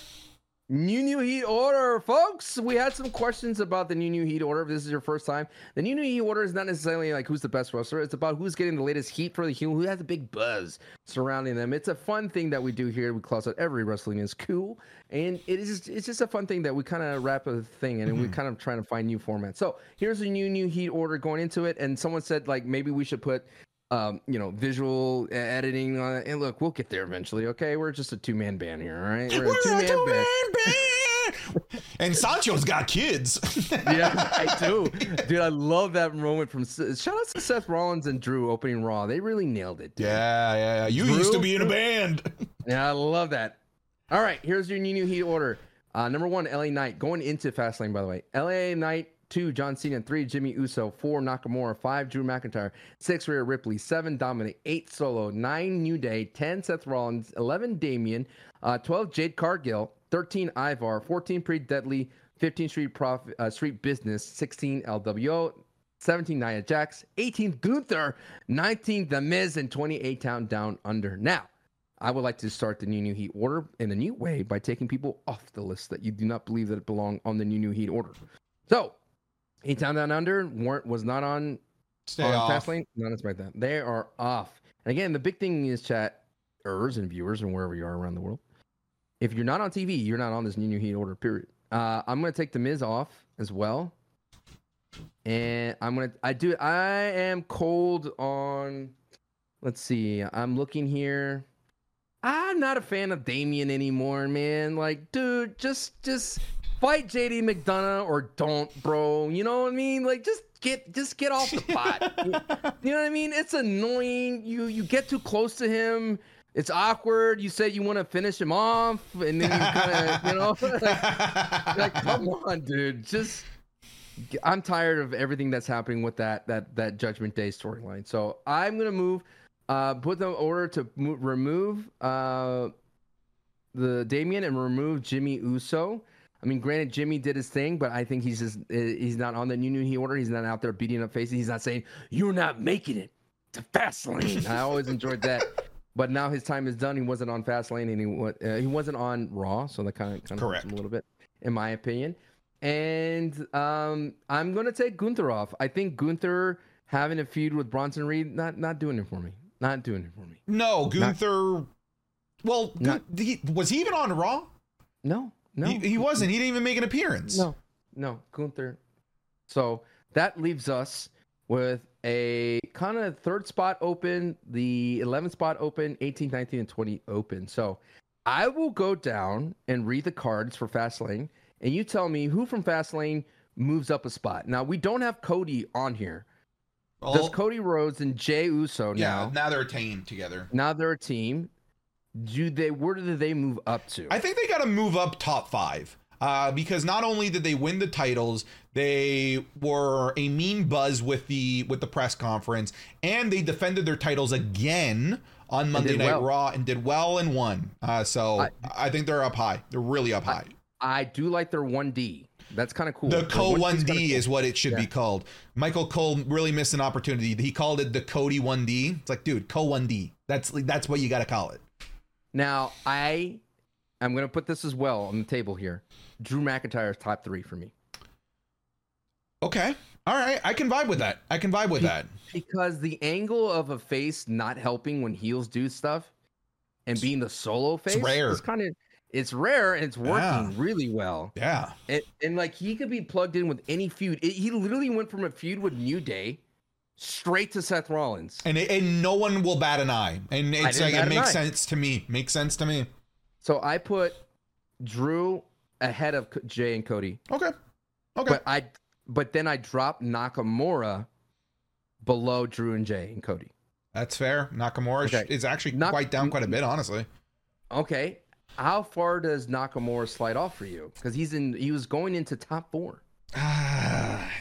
New New Heat Order, folks. We had some questions about the New New Heat Order. If this is your first time, the New New Heat Order is not necessarily like who's the best wrestler. It's about who's getting the latest heat for the heel, who has a big buzz surrounding them. It's a fun thing that we do here. We close out every wrestling is cool, and it is just, it's just a fun thing that we kind of wrap a thing, and mm-hmm. we kind of trying to find new formats. So here's a New New Heat Order going into it, and someone said like maybe we should put um, you know, visual editing on it. And look, we'll get there eventually. Okay, we're just a two man band here. All right, we're, we're a two man band. band. and Sancho's got kids. [laughs] yeah, I do, dude. I love that moment from. Shout out to Seth Rollins and Drew opening Raw. They really nailed it. Dude. Yeah, yeah, yeah. You Drew, used to be in a band. [laughs] yeah, I love that. All right, here's your new new heat order. Uh, number one, LA Knight going into Fastlane. By the way, LA Knight two John Cena, three Jimmy Uso, four Nakamura, five Drew McIntyre, six Rhea Ripley, seven Dominic, eight Solo, nine New Day, ten Seth Rollins, eleven Damian, uh, twelve Jade Cargill, thirteen Ivar, fourteen Pretty Deadly, fifteen Street Prof, uh, Street Business, sixteen LWO. 17 Nia Jax, 18 Gunther, 19 The Miz, and 28 Town Down Under. Now, I would like to start the New New Heat order in a new way by taking people off the list that you do not believe that belong on the New New Heat order. So, a Town Down Under weren't was not on Stay on off. Fastlane. Not as that. They are off. And again, the big thing is chat ers and viewers and wherever you are around the world. If you're not on TV, you're not on this new new heat order. Period. Uh, I'm gonna take the Miz off as well, and I'm gonna I do I am cold on. Let's see. I'm looking here. I'm not a fan of Damian anymore, man. Like, dude, just just fight JD McDonagh or don't, bro. You know what I mean? Like just get just get off the pot. [laughs] you, know what I mean? It's annoying. You you get too close to him. It's awkward. You say you want to finish him off, and then you kind of, you know, [laughs] like, like, come on, dude. Just, I'm tired of everything that's happening with that that that Judgment Day storyline. So I'm gonna move, uh, put the order to move, remove uh, the Damian and remove Jimmy Uso. I mean, granted, Jimmy did his thing, but I think he's just eh, he's not on the new new he order. He's not out there beating up faces. He's not saying you're not making it to fast lane. I always enjoyed that. [laughs] But now his time is done. He wasn't on Fastlane, and he uh, he wasn't on Raw, so that kind of kind of him a little bit, in my opinion. And um, I'm gonna take Gunther off. I think Gunther having a feud with Bronson Reed not not doing it for me. Not doing it for me. No, Gunther. Not, well, not, was he even on Raw? No, no, he, he, wasn't. He didn't even make an appearance. No, no, Gunther. So that leaves us with a kind of third spot open, the 11th spot open, 18, 19, and 20 open. So I will go down and read the cards for Fastlane, and you tell me who from Fastlane moves up a spot. Now we don't have Cody on here. Does Cody Rhodes and Jey Uso now? Yeah, now they're a team together. Now they're a team do they where do they move up to? I think they got to move up top five. Uh, because not only did they win the titles, they were a mean buzz with the with the press conference, and they defended their titles again on Monday Night well. Raw and did well and won. Uh, so I, I, think they're up high. They're really up high. I, I do like their one D. That's kind of cool. The Co One D is what it should yeah. be called. Michael Cole really missed an opportunity. He called it the Cody One D. It's like, dude, Co One D. That's that's what you got to call it. Now, I am going to put this as well on the table here. Drew McIntyre's top three for me. Okay. All right. I can vibe with that. I can vibe with Be- that. Because the angle of a face not helping when heels do stuff and being the solo face it's rare. It's kind of it's rare and it's working yeah. really well. Yeah. And, and like he could be plugged in with any feud. It, he literally went from a feud with New Day straight to Seth Rollins, and and no one will bat an eye, and it's like it makes sense to me. Makes sense to me. So I put Drew ahead of Jey and Cody. Okay. Okay. But I but then I dropped Nakamura below Drew and Jey and Cody. That's fair. Nakamura okay. is actually Nak- quite down quite a bit, honestly. Okay. How far does Nakamura slide off for you? Because he's in he was going into top four. [sighs] [sighs] [sighs]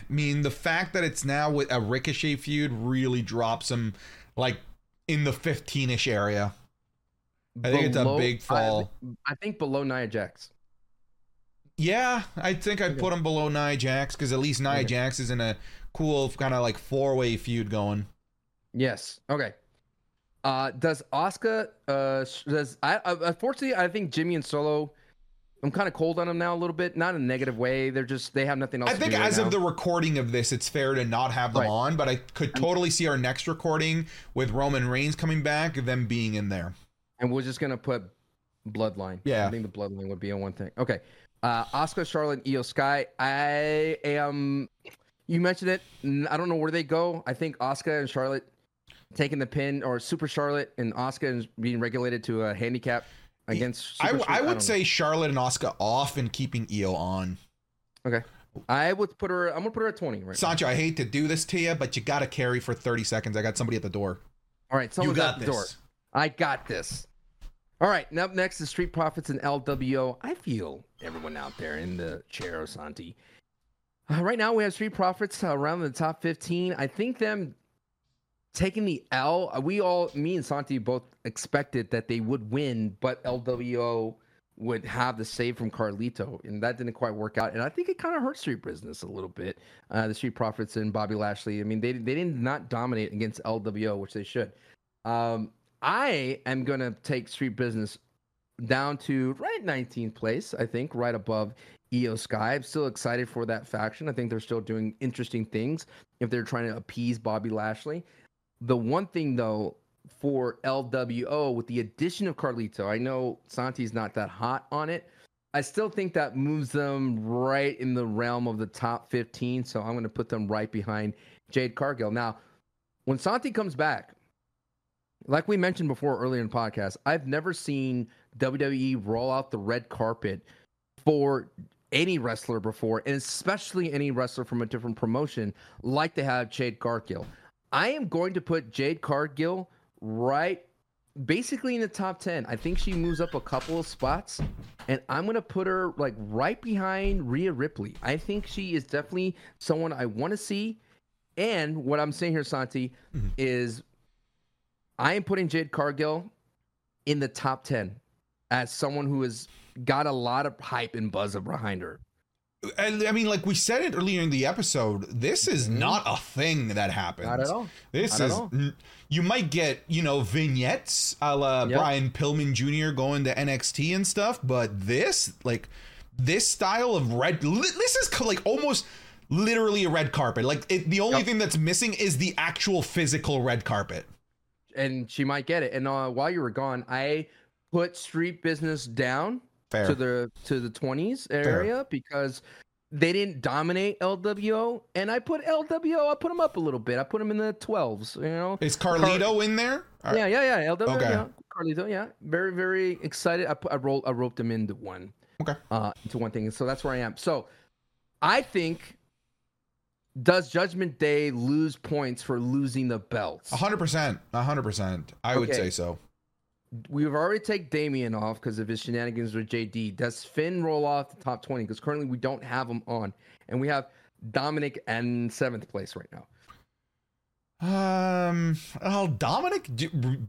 I mean, the fact that it's now with a Ricochet feud really drops him like in the 15 ish area. I think it's a big fall. I, I, think below Nia Jax. Yeah, I think I'd okay. put him below Nia Jax because at least Nia okay. Jax is in a cool kind of like four way feud going. Yes. Okay. Uh, does Asuka? Uh, does I? Uh, unfortunately, I think Jimmy and Solo I'm kind of cold on them now a little bit, not in a negative way. They're just they have nothing else. I think to do right as now. of the recording of this, it's fair to not have them Right. on, but I could totally see our next recording with Roman Reigns coming back, them being in there. and we're just gonna put bloodline. Yeah. I think the bloodline would be on one thing. Okay, uh, Asuka, Charlotte, Iyo Sky. I am. You mentioned it. I don't know where they go. I think Asuka and Charlotte taking the pin, or Super Charlotte and Asuka is being regulated to a handicap against. I, Super I would don't know. say Charlotte and Asuka off and keeping Iyo on. Okay. I would put her. I'm gonna put her at 20 right now. Sancho, I hate to do this to you, but you got to carry for 30 seconds. I got somebody at the door. All right, You got at the this. door. I got this. All right, now up next is Street Profits and LWO. I feel everyone out there in the chair, Santi. Uh, right now, we have Street Profits uh, around the top 15. I think them taking the L. uh, We all, me and Santi, both expected that they would win, but LWO would have the save from Carlito, and that didn't quite work out. And I think it kind of hurt Street Business a little bit. Uh, the Street Profits and Bobby Lashley. I mean, they they did not dominate against LWO, which they should. Um, I am gonna take Street Business down to right 19th place. I think right above Iyo Sky. I'm still excited for that faction. I think they're still doing interesting things if they're trying to appease Bobby Lashley. The one thing though for LWO with the addition of Carlito, I know Santi's not that hot on it. I still think that moves them right in the realm of the top 15. So I'm going to put them right behind Jade Cargill. Now, when Santi comes back, like we mentioned before earlier in the podcast, I've never seen WWE roll out the red carpet for any wrestler before, and especially any wrestler from a different promotion like they have Jade Cargill. I am going to put Jade Cargill right basically in the top 10. I think she moves up a couple of spots and I'm going to put her like right behind Rhea Ripley. I think she is definitely someone I want to see. And what I'm saying here, Santi, Mhm. is I am putting Jade Cargill in the top 10 as someone who has got a lot of hype and buzz behind her. And I mean, like we said it earlier in the episode, this is Mhm. not a thing that happens. Not at all. This Not at is all. n- you might get you know vignettes a la Yep. Brian Pillman Jr. going to NXT and stuff, but this like this style of red, this is like almost literally a red carpet. Like it, the only Yep. thing that's missing is the actual physical red carpet. And she might get it. And uh, while you were gone, I put street business down Fair. to the to the 20s area because they didn't dominate LWO and I put LWO I put them up a little bit. I put them in the 12s, you know. is Carlito in there? Are- Yeah, yeah, yeah. LWO, Okay. yeah. Carlito, yeah. Very very excited. I put, I rolled I roped them into one. Okay. Uh into one thing. So that's where I am. So I think does Judgment Day lose points for losing the belts? A hundred percent, a hundred percent. I would say so. We've already take Damian off because of his shenanigans with JD. Does Finn roll off the top 20? Because currently we don't have him on. And we have Dominic in seventh place right now. Um, well, Dominic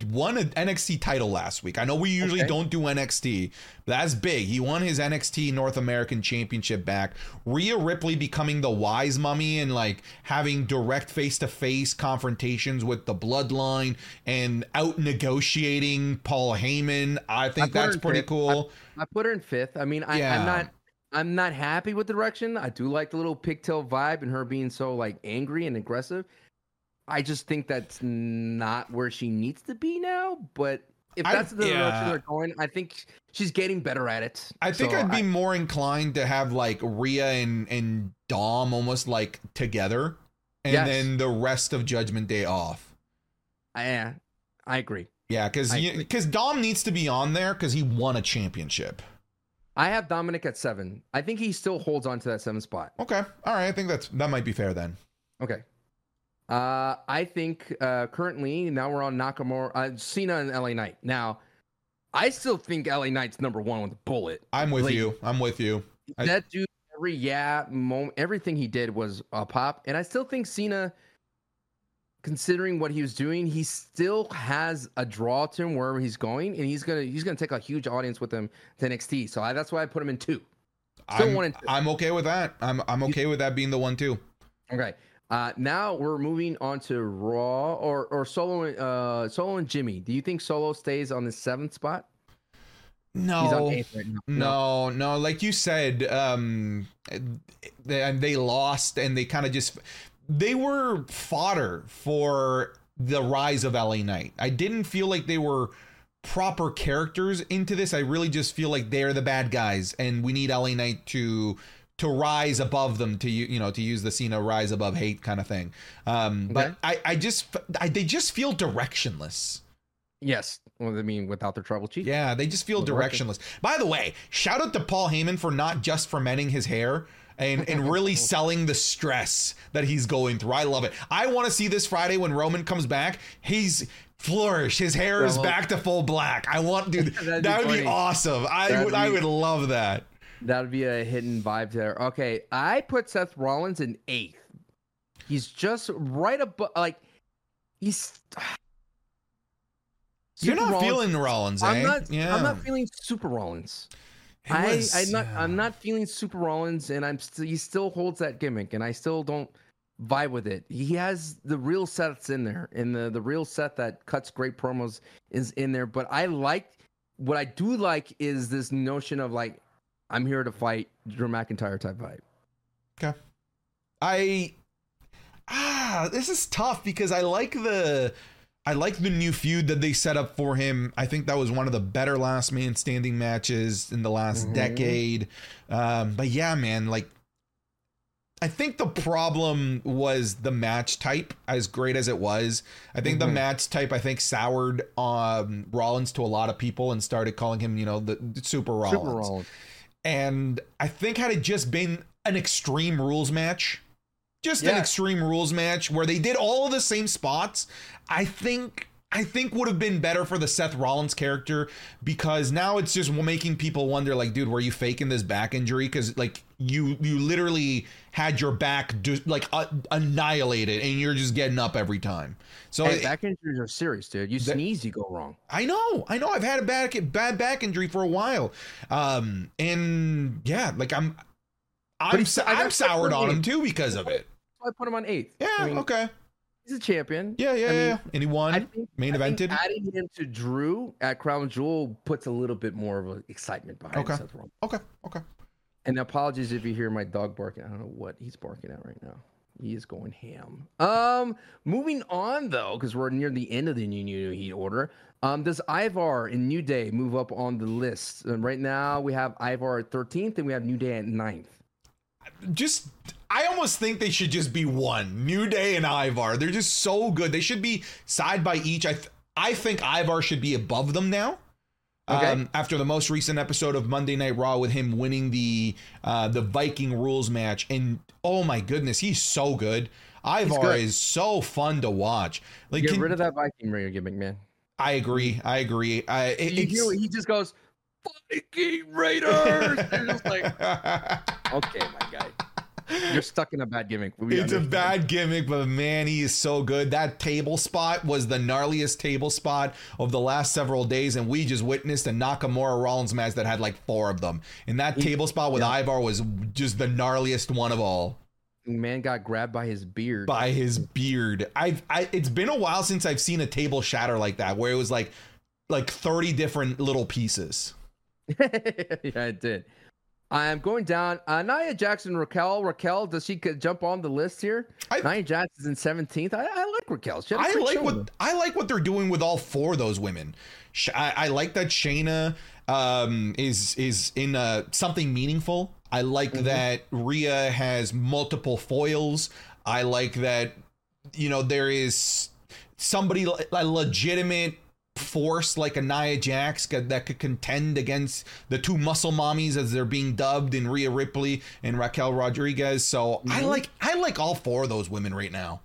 won an NXT title last week. I know we usually Okay. don't do NXT, but that's big. He won his NXT North American Championship back. Rhea Ripley becoming the wise mummy and like having direct face to face confrontations with the bloodline and out negotiating Paul Heyman. I think her that's pretty fifth. cool. I put her in fifth. I mean, I, Yeah. I'm not I'm not happy with the direction. I do like the little pigtail vibe and her being so like angry and aggressive. I just think that's not where she needs to be now. But if I- that's the yeah. direction they're going, I think she's getting better at it. I think So I'd be more inclined to have like Rhea and and Dom almost like together, and Yes. then the rest of Judgment Day off. I, yeah, I agree. Yeah, because because Dom needs to be on there because he won a championship. I have Dominic at seven. I think he still holds on to that seven spot. Okay, all right. I think that's that might be fair then. Okay. Uh, I think uh, currently now we're on Nakamura, uh, Cena and LA Knight. Now, I still think LA Knight's number one with a bullet. I'm with Like- you. I'm with you. I- that dude, every yeah moment, everything he did was a pop, and I still think Cena, considering what he was doing, he still has a draw to him wherever he's going, and he's gonna he's gonna take a huge audience with him to NXT. So I, that's why I put him in two. Still I'm, one and two. I'm okay with that. I'm I'm okay with that being the one too. Okay. Uh, now we're moving on to Raw or or Solo uh Solo and Jimmy. Do you think Solo stays on the seventh spot? No, right now. No, no, like you said, um, they, and they lost, and they kind of just they were fodder for the rise of LA Knight. I didn't feel like they were proper characters into this. I really just feel like they're the bad guys, and we need LA Knight to to rise above them to you you know to use the Cena rise above hate kind of thing. Um, but Okay. I I just I, they just feel directionless. Yes. Well, I mean, without the tribal chief. Yeah, they just feel directionless. By the way, shout out to Paul Heyman for not just fermenting his hair and, and really [laughs] selling the stress that he's going through. I love it. I want to see this Friday when Roman comes back. He's flourish. His hair is back to full black. I want dude. [laughs] That be would be awesome. I That'd I would love that. That would be a hidden vibe there. Okay, I put Seth Rollins in eighth. He's just right above, like he's. [sighs] You're not Rollins- feeling Rollins, eh? I'm not. yeah. I'm not feeling Super Rollins. It I, I'm not. yeah. I'm not feeling Super Rollins, and I'm. St- he still holds that gimmick, and I still don't vibe with it. He has the real sets in there, and the the real set that cuts great promos is in there. But I like what I do like is this notion of like, I'm here to fight Drew McIntyre type vibe. Okay. I ah, this is tough because I like the I like the new feud that they set up for him. I think that was one of the better last man standing matches in the last Mhm. decade. Um, but yeah, man, like I think the problem was the match type, as great as it was. I think the Mhm. match type, I think, soured um, Rollins to a lot of people and started calling him, you know, the, the Super Rollins. Super Rollins. And I think had it just been an extreme rules match, just an extreme rules match where they did all the same spots, I think I think would have been better for the Seth Rollins character because now it's just making people wonder like dude were you faking this back injury cuz like you you literally had your back do, like uh, annihilated and you're just getting up every time. So Hey, it- back injuries are serious, dude. You That- sneeze, you go wrong. I know, I know. I've had a bad bad back injury for a while, um, and yeah, like I'm, I'm I'm soured on him too because of it. I put him on eighth. Yeah, I mean, okay, he's a champion. yeah, yeah, I mean, yeah. And he won, I think, main I evented. adding him to Drew at Crown Jewel puts a little bit more of an excitement behind Okay. Seth Rollins. okay, okay. And apologies if you hear my dog barking. I don't know what he's barking at right now. He is going ham. Um, moving on though, because we're near the end of the new new heat order. Um, does Ivar and New Day move up on the list? And right now we have Ivar at 13th and we have New Day at 9th. Just, I almost think they should just be one. New Day and Ivar. They're just so good. They should be side by each. I, th- I think Ivar should be above them now. Okay. Um, after the most recent episode of Monday Night Raw with him winning the uh, the Viking rules match, and oh my goodness, he's so good. Ivar good. is so fun to watch. Like, Get can- rid of that Viking Raider gimmick, man. I agree. I agree. I, it, You he just goes, Viking Raiders. You're just like, [laughs] okay, my guy. You're stuck in a bad gimmick. We it's a bad gimmick, but man, he is so good. That table spot was the gnarliest table spot of the last several days, and we just witnessed a Nakamura Rollins match that had like four of them. And that He- table spot with yeah. Ivar was just the gnarliest one of all. Man got grabbed by his beard. by his beard. I've I, it's been a while since I've seen a table shatter like that, where it was like like 30 different little pieces. [laughs] yeah, it did. I'm going down. Uh, Nia Jackson, Raquel. Raquel, does she could jump on the list here? I- Nia Jackson's in 17th. I, I like Raquel. She had a I like what I like what they're doing with all four of those women. I, I like that Shayna um, is is in uh, something meaningful. I like Mhm. that Rhea has multiple foils. I like that you know there is somebody a legitimate force like a Nia Jax that could contend against the two muscle mommies as they're being dubbed in Rhea Ripley and Raquel Rodriguez. So I Mhm. like I like all four of those women right now.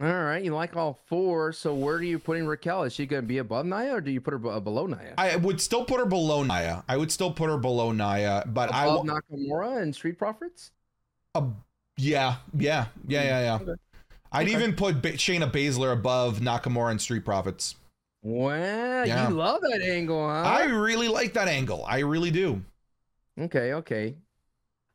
All right, you like all four. So where are you putting Raquel? Is she going to be above Nia or do you put her b- below Nia? I would still put her below Nia. I would still put her below Nia, but I above w- Nakamura and Street Profits? uh, yeah, yeah, yeah, yeah, yeah. Okay. I'd Okay. even put ba- Shayna Baszler above Nakamura and Street Profits. Wow, Yeah. you love that angle, huh? I really like that angle. I really do. Okay, okay.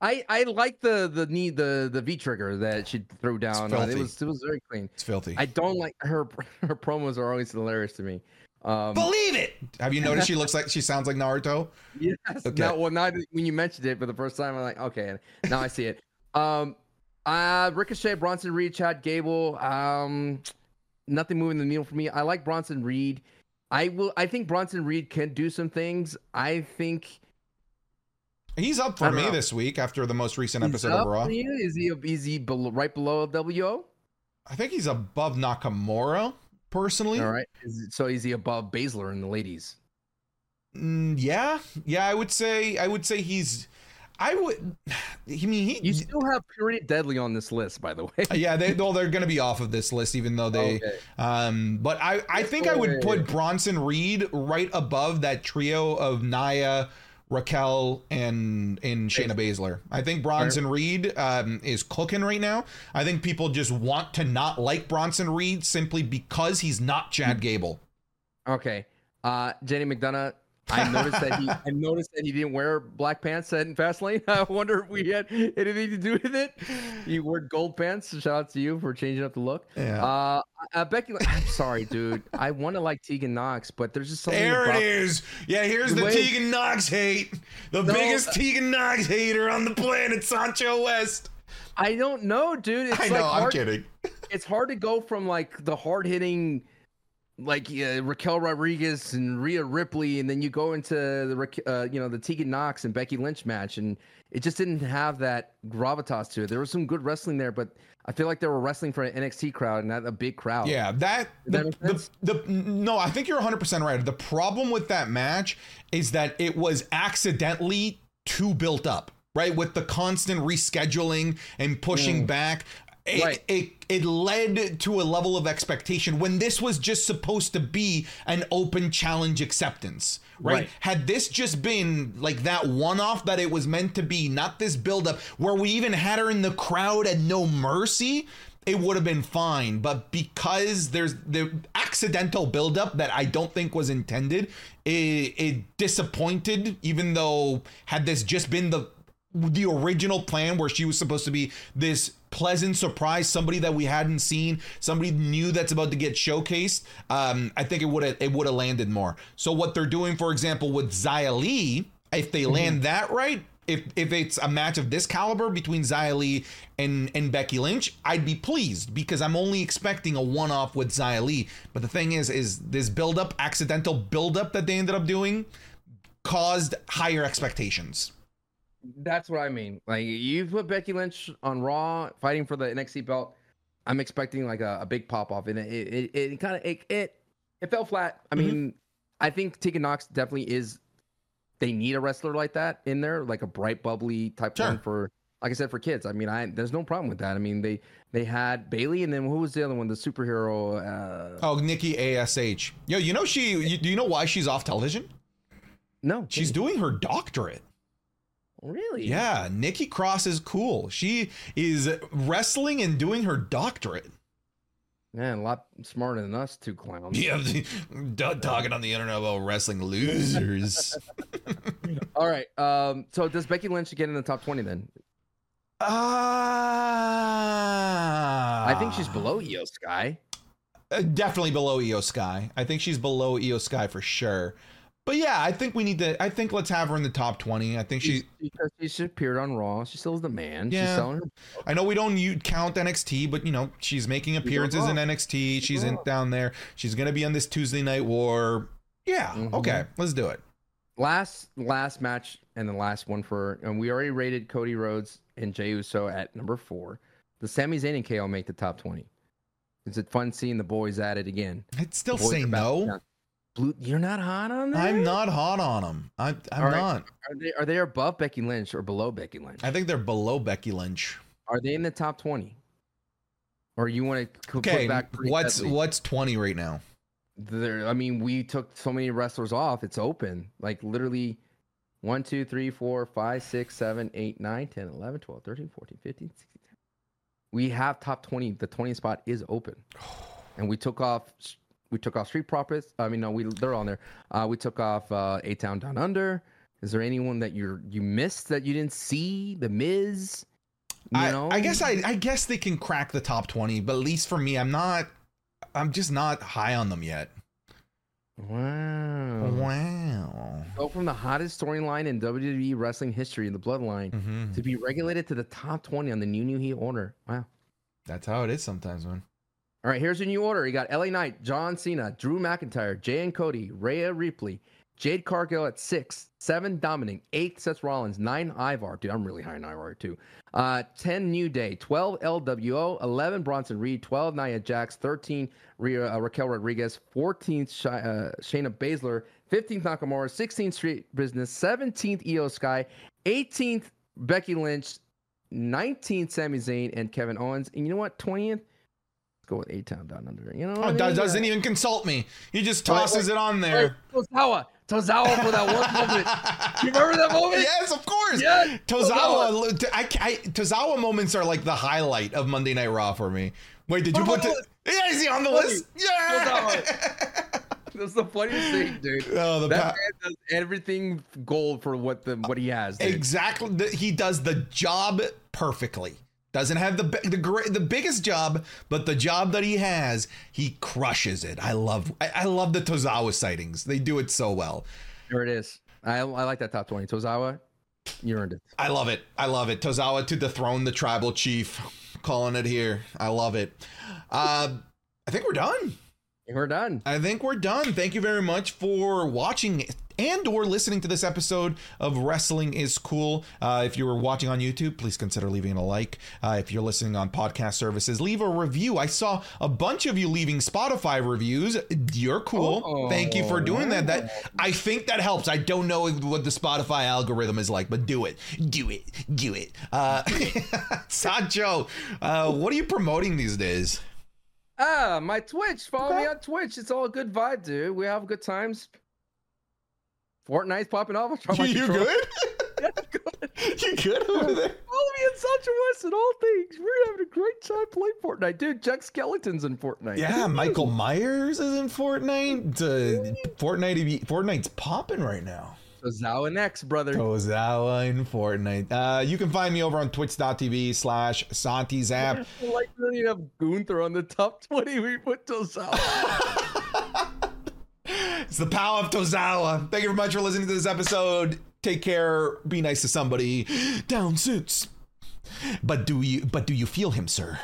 I I like the the knee the the V trigger that she threw down. It was it was very clean. It's filthy. I don't like her [laughs] her promos are always hilarious to me. Um, Believe it. Have you [laughs] noticed she looks like she sounds like Naruto? yes. Okay. Now, well, that- when you mentioned it for the first time, I'm like, okay, now I see it. Um, uh, Ricochet, Bronson Reed, Chad Gable. Um, nothing moving the needle for me. I like Bronson Reed. I will. I think Bronson Reed can do some things. I think He's up for me know. this week after the most recent he's episode of Raw. Is he? Is he below, right below WO? I think he's above Nakamura personally. All right. Is, so is he above Baszler in the ladies? Mm, yeah, yeah. I would say I would say he's. I would. I mean, he. You still have Pretty Deadly on this list, by the way. yeah, they [laughs] well, they're going to be off of this list, even though they. Okay. Um, but I, I think I would put Bronson Reed right above that trio of Nia, Raquel, and and Shayna Baszler. I think Bronson Reed um, is cooking right now. I think people just want to not like Bronson Reed simply because he's not Chad Gable. Okay. Uh, JD McDonagh. I [laughs] noticed that he. I noticed that he didn't wear black pants in Fastlane. [laughs] I wonder if we had anything to do with it. He wore gold pants. Shout out to you for changing up the look. Yeah. Uh, uh Becky. I'm sorry, dude. I want to like Tegan Nox, but there's just something. There about, it is. Yeah, here's the Wait. Tegan Nox hate. The No, biggest uh, Tegan Nox hater on the planet, Sancho West. I don't know, dude. It's I like know, I'm kidding. It's hard to go from like the hard hitting. Like uh, Raquel Rodriguez and Rhea Ripley, and then you go into the uh, you know the Tegan Nox and Becky Lynch match, and it just didn't have that gravitas to it. There was some good wrestling there, but I feel like they were wrestling for an NXT crowd and not a big crowd. Yeah, that Does that the, the, the no, I think you're 100% right. The problem with that match is that it was accidentally too built up, right? With the constant rescheduling and pushing back. It, Right. it it led to a level of expectation when this was just supposed to be an open challenge acceptance, right? Right. Had this just been like that one off that it was meant to be, not this build up where we even had her in the crowd at no mercy, it would have been fine. But because there's the accidental buildup that I don't think was intended, it, it disappointed, even though had this just been the the original plan where she was supposed to be this pleasant surprise, somebody that we hadn't seen, somebody new that's about to get showcased. Um, I think it would have it would have landed more. So what they're doing, for example, with Xia Li, if they land that right, if if it's a match of this caliber between Xia Li and and Becky Lynch, I'd be pleased because I'm only expecting a one off with Xia Li. But the thing is, is this build up, accidental build up that they ended up doing, caused higher expectations. That's what I mean. Like you put Becky Lynch on Raw fighting for the NXT belt. I'm expecting like a, a big pop off, and it it, it, kind of it, it it fell flat. I Mhm. mean, I think Tegan Nox definitely is. They need a wrestler like that in there, like a bright, bubbly type Sure. one for, like I said, for kids. I mean, I there's no problem with that. I mean, they they had Bayley, and then who was the other one? The superhero. Uh, Oh, Nikki Ash. Yo, you know she. You, do you know why she's off television? no, She's doing her doctorate. Really. Yeah, Nikki Cross is cool. She is wrestling and doing her doctorate. man, a lot smarter than us two clowns. Yeah, [laughs] talking on the internet about wrestling losers. [laughs] All right. Um. So does Becky Lynch get in the top twenty then? Ah, I think she's below Iyo Sky. Uh, definitely below Iyo Sky. I think she's below Iyo Sky for sure. But yeah, I think we need to. I think let's have her in the top twenty. I think she. because she's appeared on Raw. She still is the man. She's Yeah. selling her. I know we don't you count NXT, but you know she's making appearances in NXT. She's in down there. She's gonna be on this Tuesday Night War. Yeah. Mhm. Okay. Let's do it. Last last match and the last one for and we already rated Cody Rhodes and Jey Uso at number four. The Sami Zayn and KO make the top twenty. Is it fun seeing the boys at it again? I'd still say no. down. Blue, you're not hot on them. I'm not hot on them. I, right. not. Are they are they above Becky Lynch or below Becky Lynch? I think they're below Becky Lynch. Are they in the top twenty? Or you want to Okay. put back? Pretty What's Deadly? what's 20 right now? there i mean we took so many wrestlers off it's open like literally 1 2 3 4 5 6 7 8 9 10 11 12 13 14 15 16 17. we have top 20 the 20 spot is open [sighs] and we took off we took off street profits i mean no we they're on there uh we took off uh a town down under is there anyone that you're you missed that you didn't see the miz you I, know I guess I, I guess they can crack the top 20, but at least for me, I'm not. I'm just not high on them yet. Wow. Wow. Go from the hottest storyline in WWE wrestling history in the Bloodline Mhm. to be regulated to the top 20 on the new New Heat order. Wow. That's how it is sometimes, man. All right, here's your new order. You got LA Knight, John Cena, Drew McIntyre, Jey and Cody, Rhea Ripley, Jade Cargill at six, seven Dominic, eight Seth Rollins, nine Ivar. Dude, I'm really high in Ivar too. Uh, 10 New Day, 12 LWO, 11 Bronson Reed, 12 Nia Jax, 13 Rhea, uh, Raquel Rodriguez, 14 Sh- uh, Shayna Baszler, 15th Nakamura, 16th Street Business, 17th Iyo Sky, 18th Becky Lynch, 19th Sami Zayn and Kevin Owens. And you know what? 20th? Let's go with A Town Down Under. You know oh, what Oh, I mean? doesn't even consult me. He just tosses wait, it on Wait, there. Tozawa. Tozawa for that one moment. Do [laughs] you remember that moment? Yes, of course. Yeah, Tozawa. I, I, Tozawa moments are like the highlight of Monday Night Raw for me. Wait, did you Put put? him on The, the yeah, is he on the Funny. list? Yeah. [laughs] That's the funniest thing, dude. Oh, the that pa- man does everything gold for what the what he has. Dude. exactly. He does the job perfectly. Doesn't have the the great the biggest job, but the job that he has, he crushes it. I love I, I love the Tozawa sightings. They do it so well. There it is. I, I like that top 20. Tozawa, you earned it. I love it. I love it. Tozawa to dethrone the tribal chief. Calling it here. I love it. Uh, I think we're done. We're done. I think we're done. Thank you very much for watching and or listening to this episode of Wrestling is Cool. Uh, if you were watching on YouTube, please consider leaving a like. Uh, if you're listening on podcast services, leave a review. I saw a bunch of you leaving Spotify reviews. You're cool. Oh, Thank you for doing that. That I think that helps. I don't know what the Spotify algorithm is like, but do it. Do it. Do it. Uh, [laughs] Sancho, uh, what are you promoting these days? Ah, my Twitch. Follow me on Twitch. It's all a good vibe, dude. We have good times. Fortnite's popping off. I'll try my You controller. good? [laughs] Yeah, good. [laughs] You good over there? Follow me in Sancho West and all things. We're having a great time playing Fortnite, dude. Jack Skellington's in Fortnite. Yeah, Michael Myers is in Fortnite. Uh, Fortnite, Fortnite's popping right now. So Zao and X, brother. Tozawa in Fortnite. Uh, you can find me over on twitch.tv slash Santi Zap. [laughs] like really have Gunther on the top 20. We put Tozawa. It's the power of Tozawa. Thank you very much for listening to this episode. Take care. Be nice to somebody. Down suits. But do you but do you feel him, sir?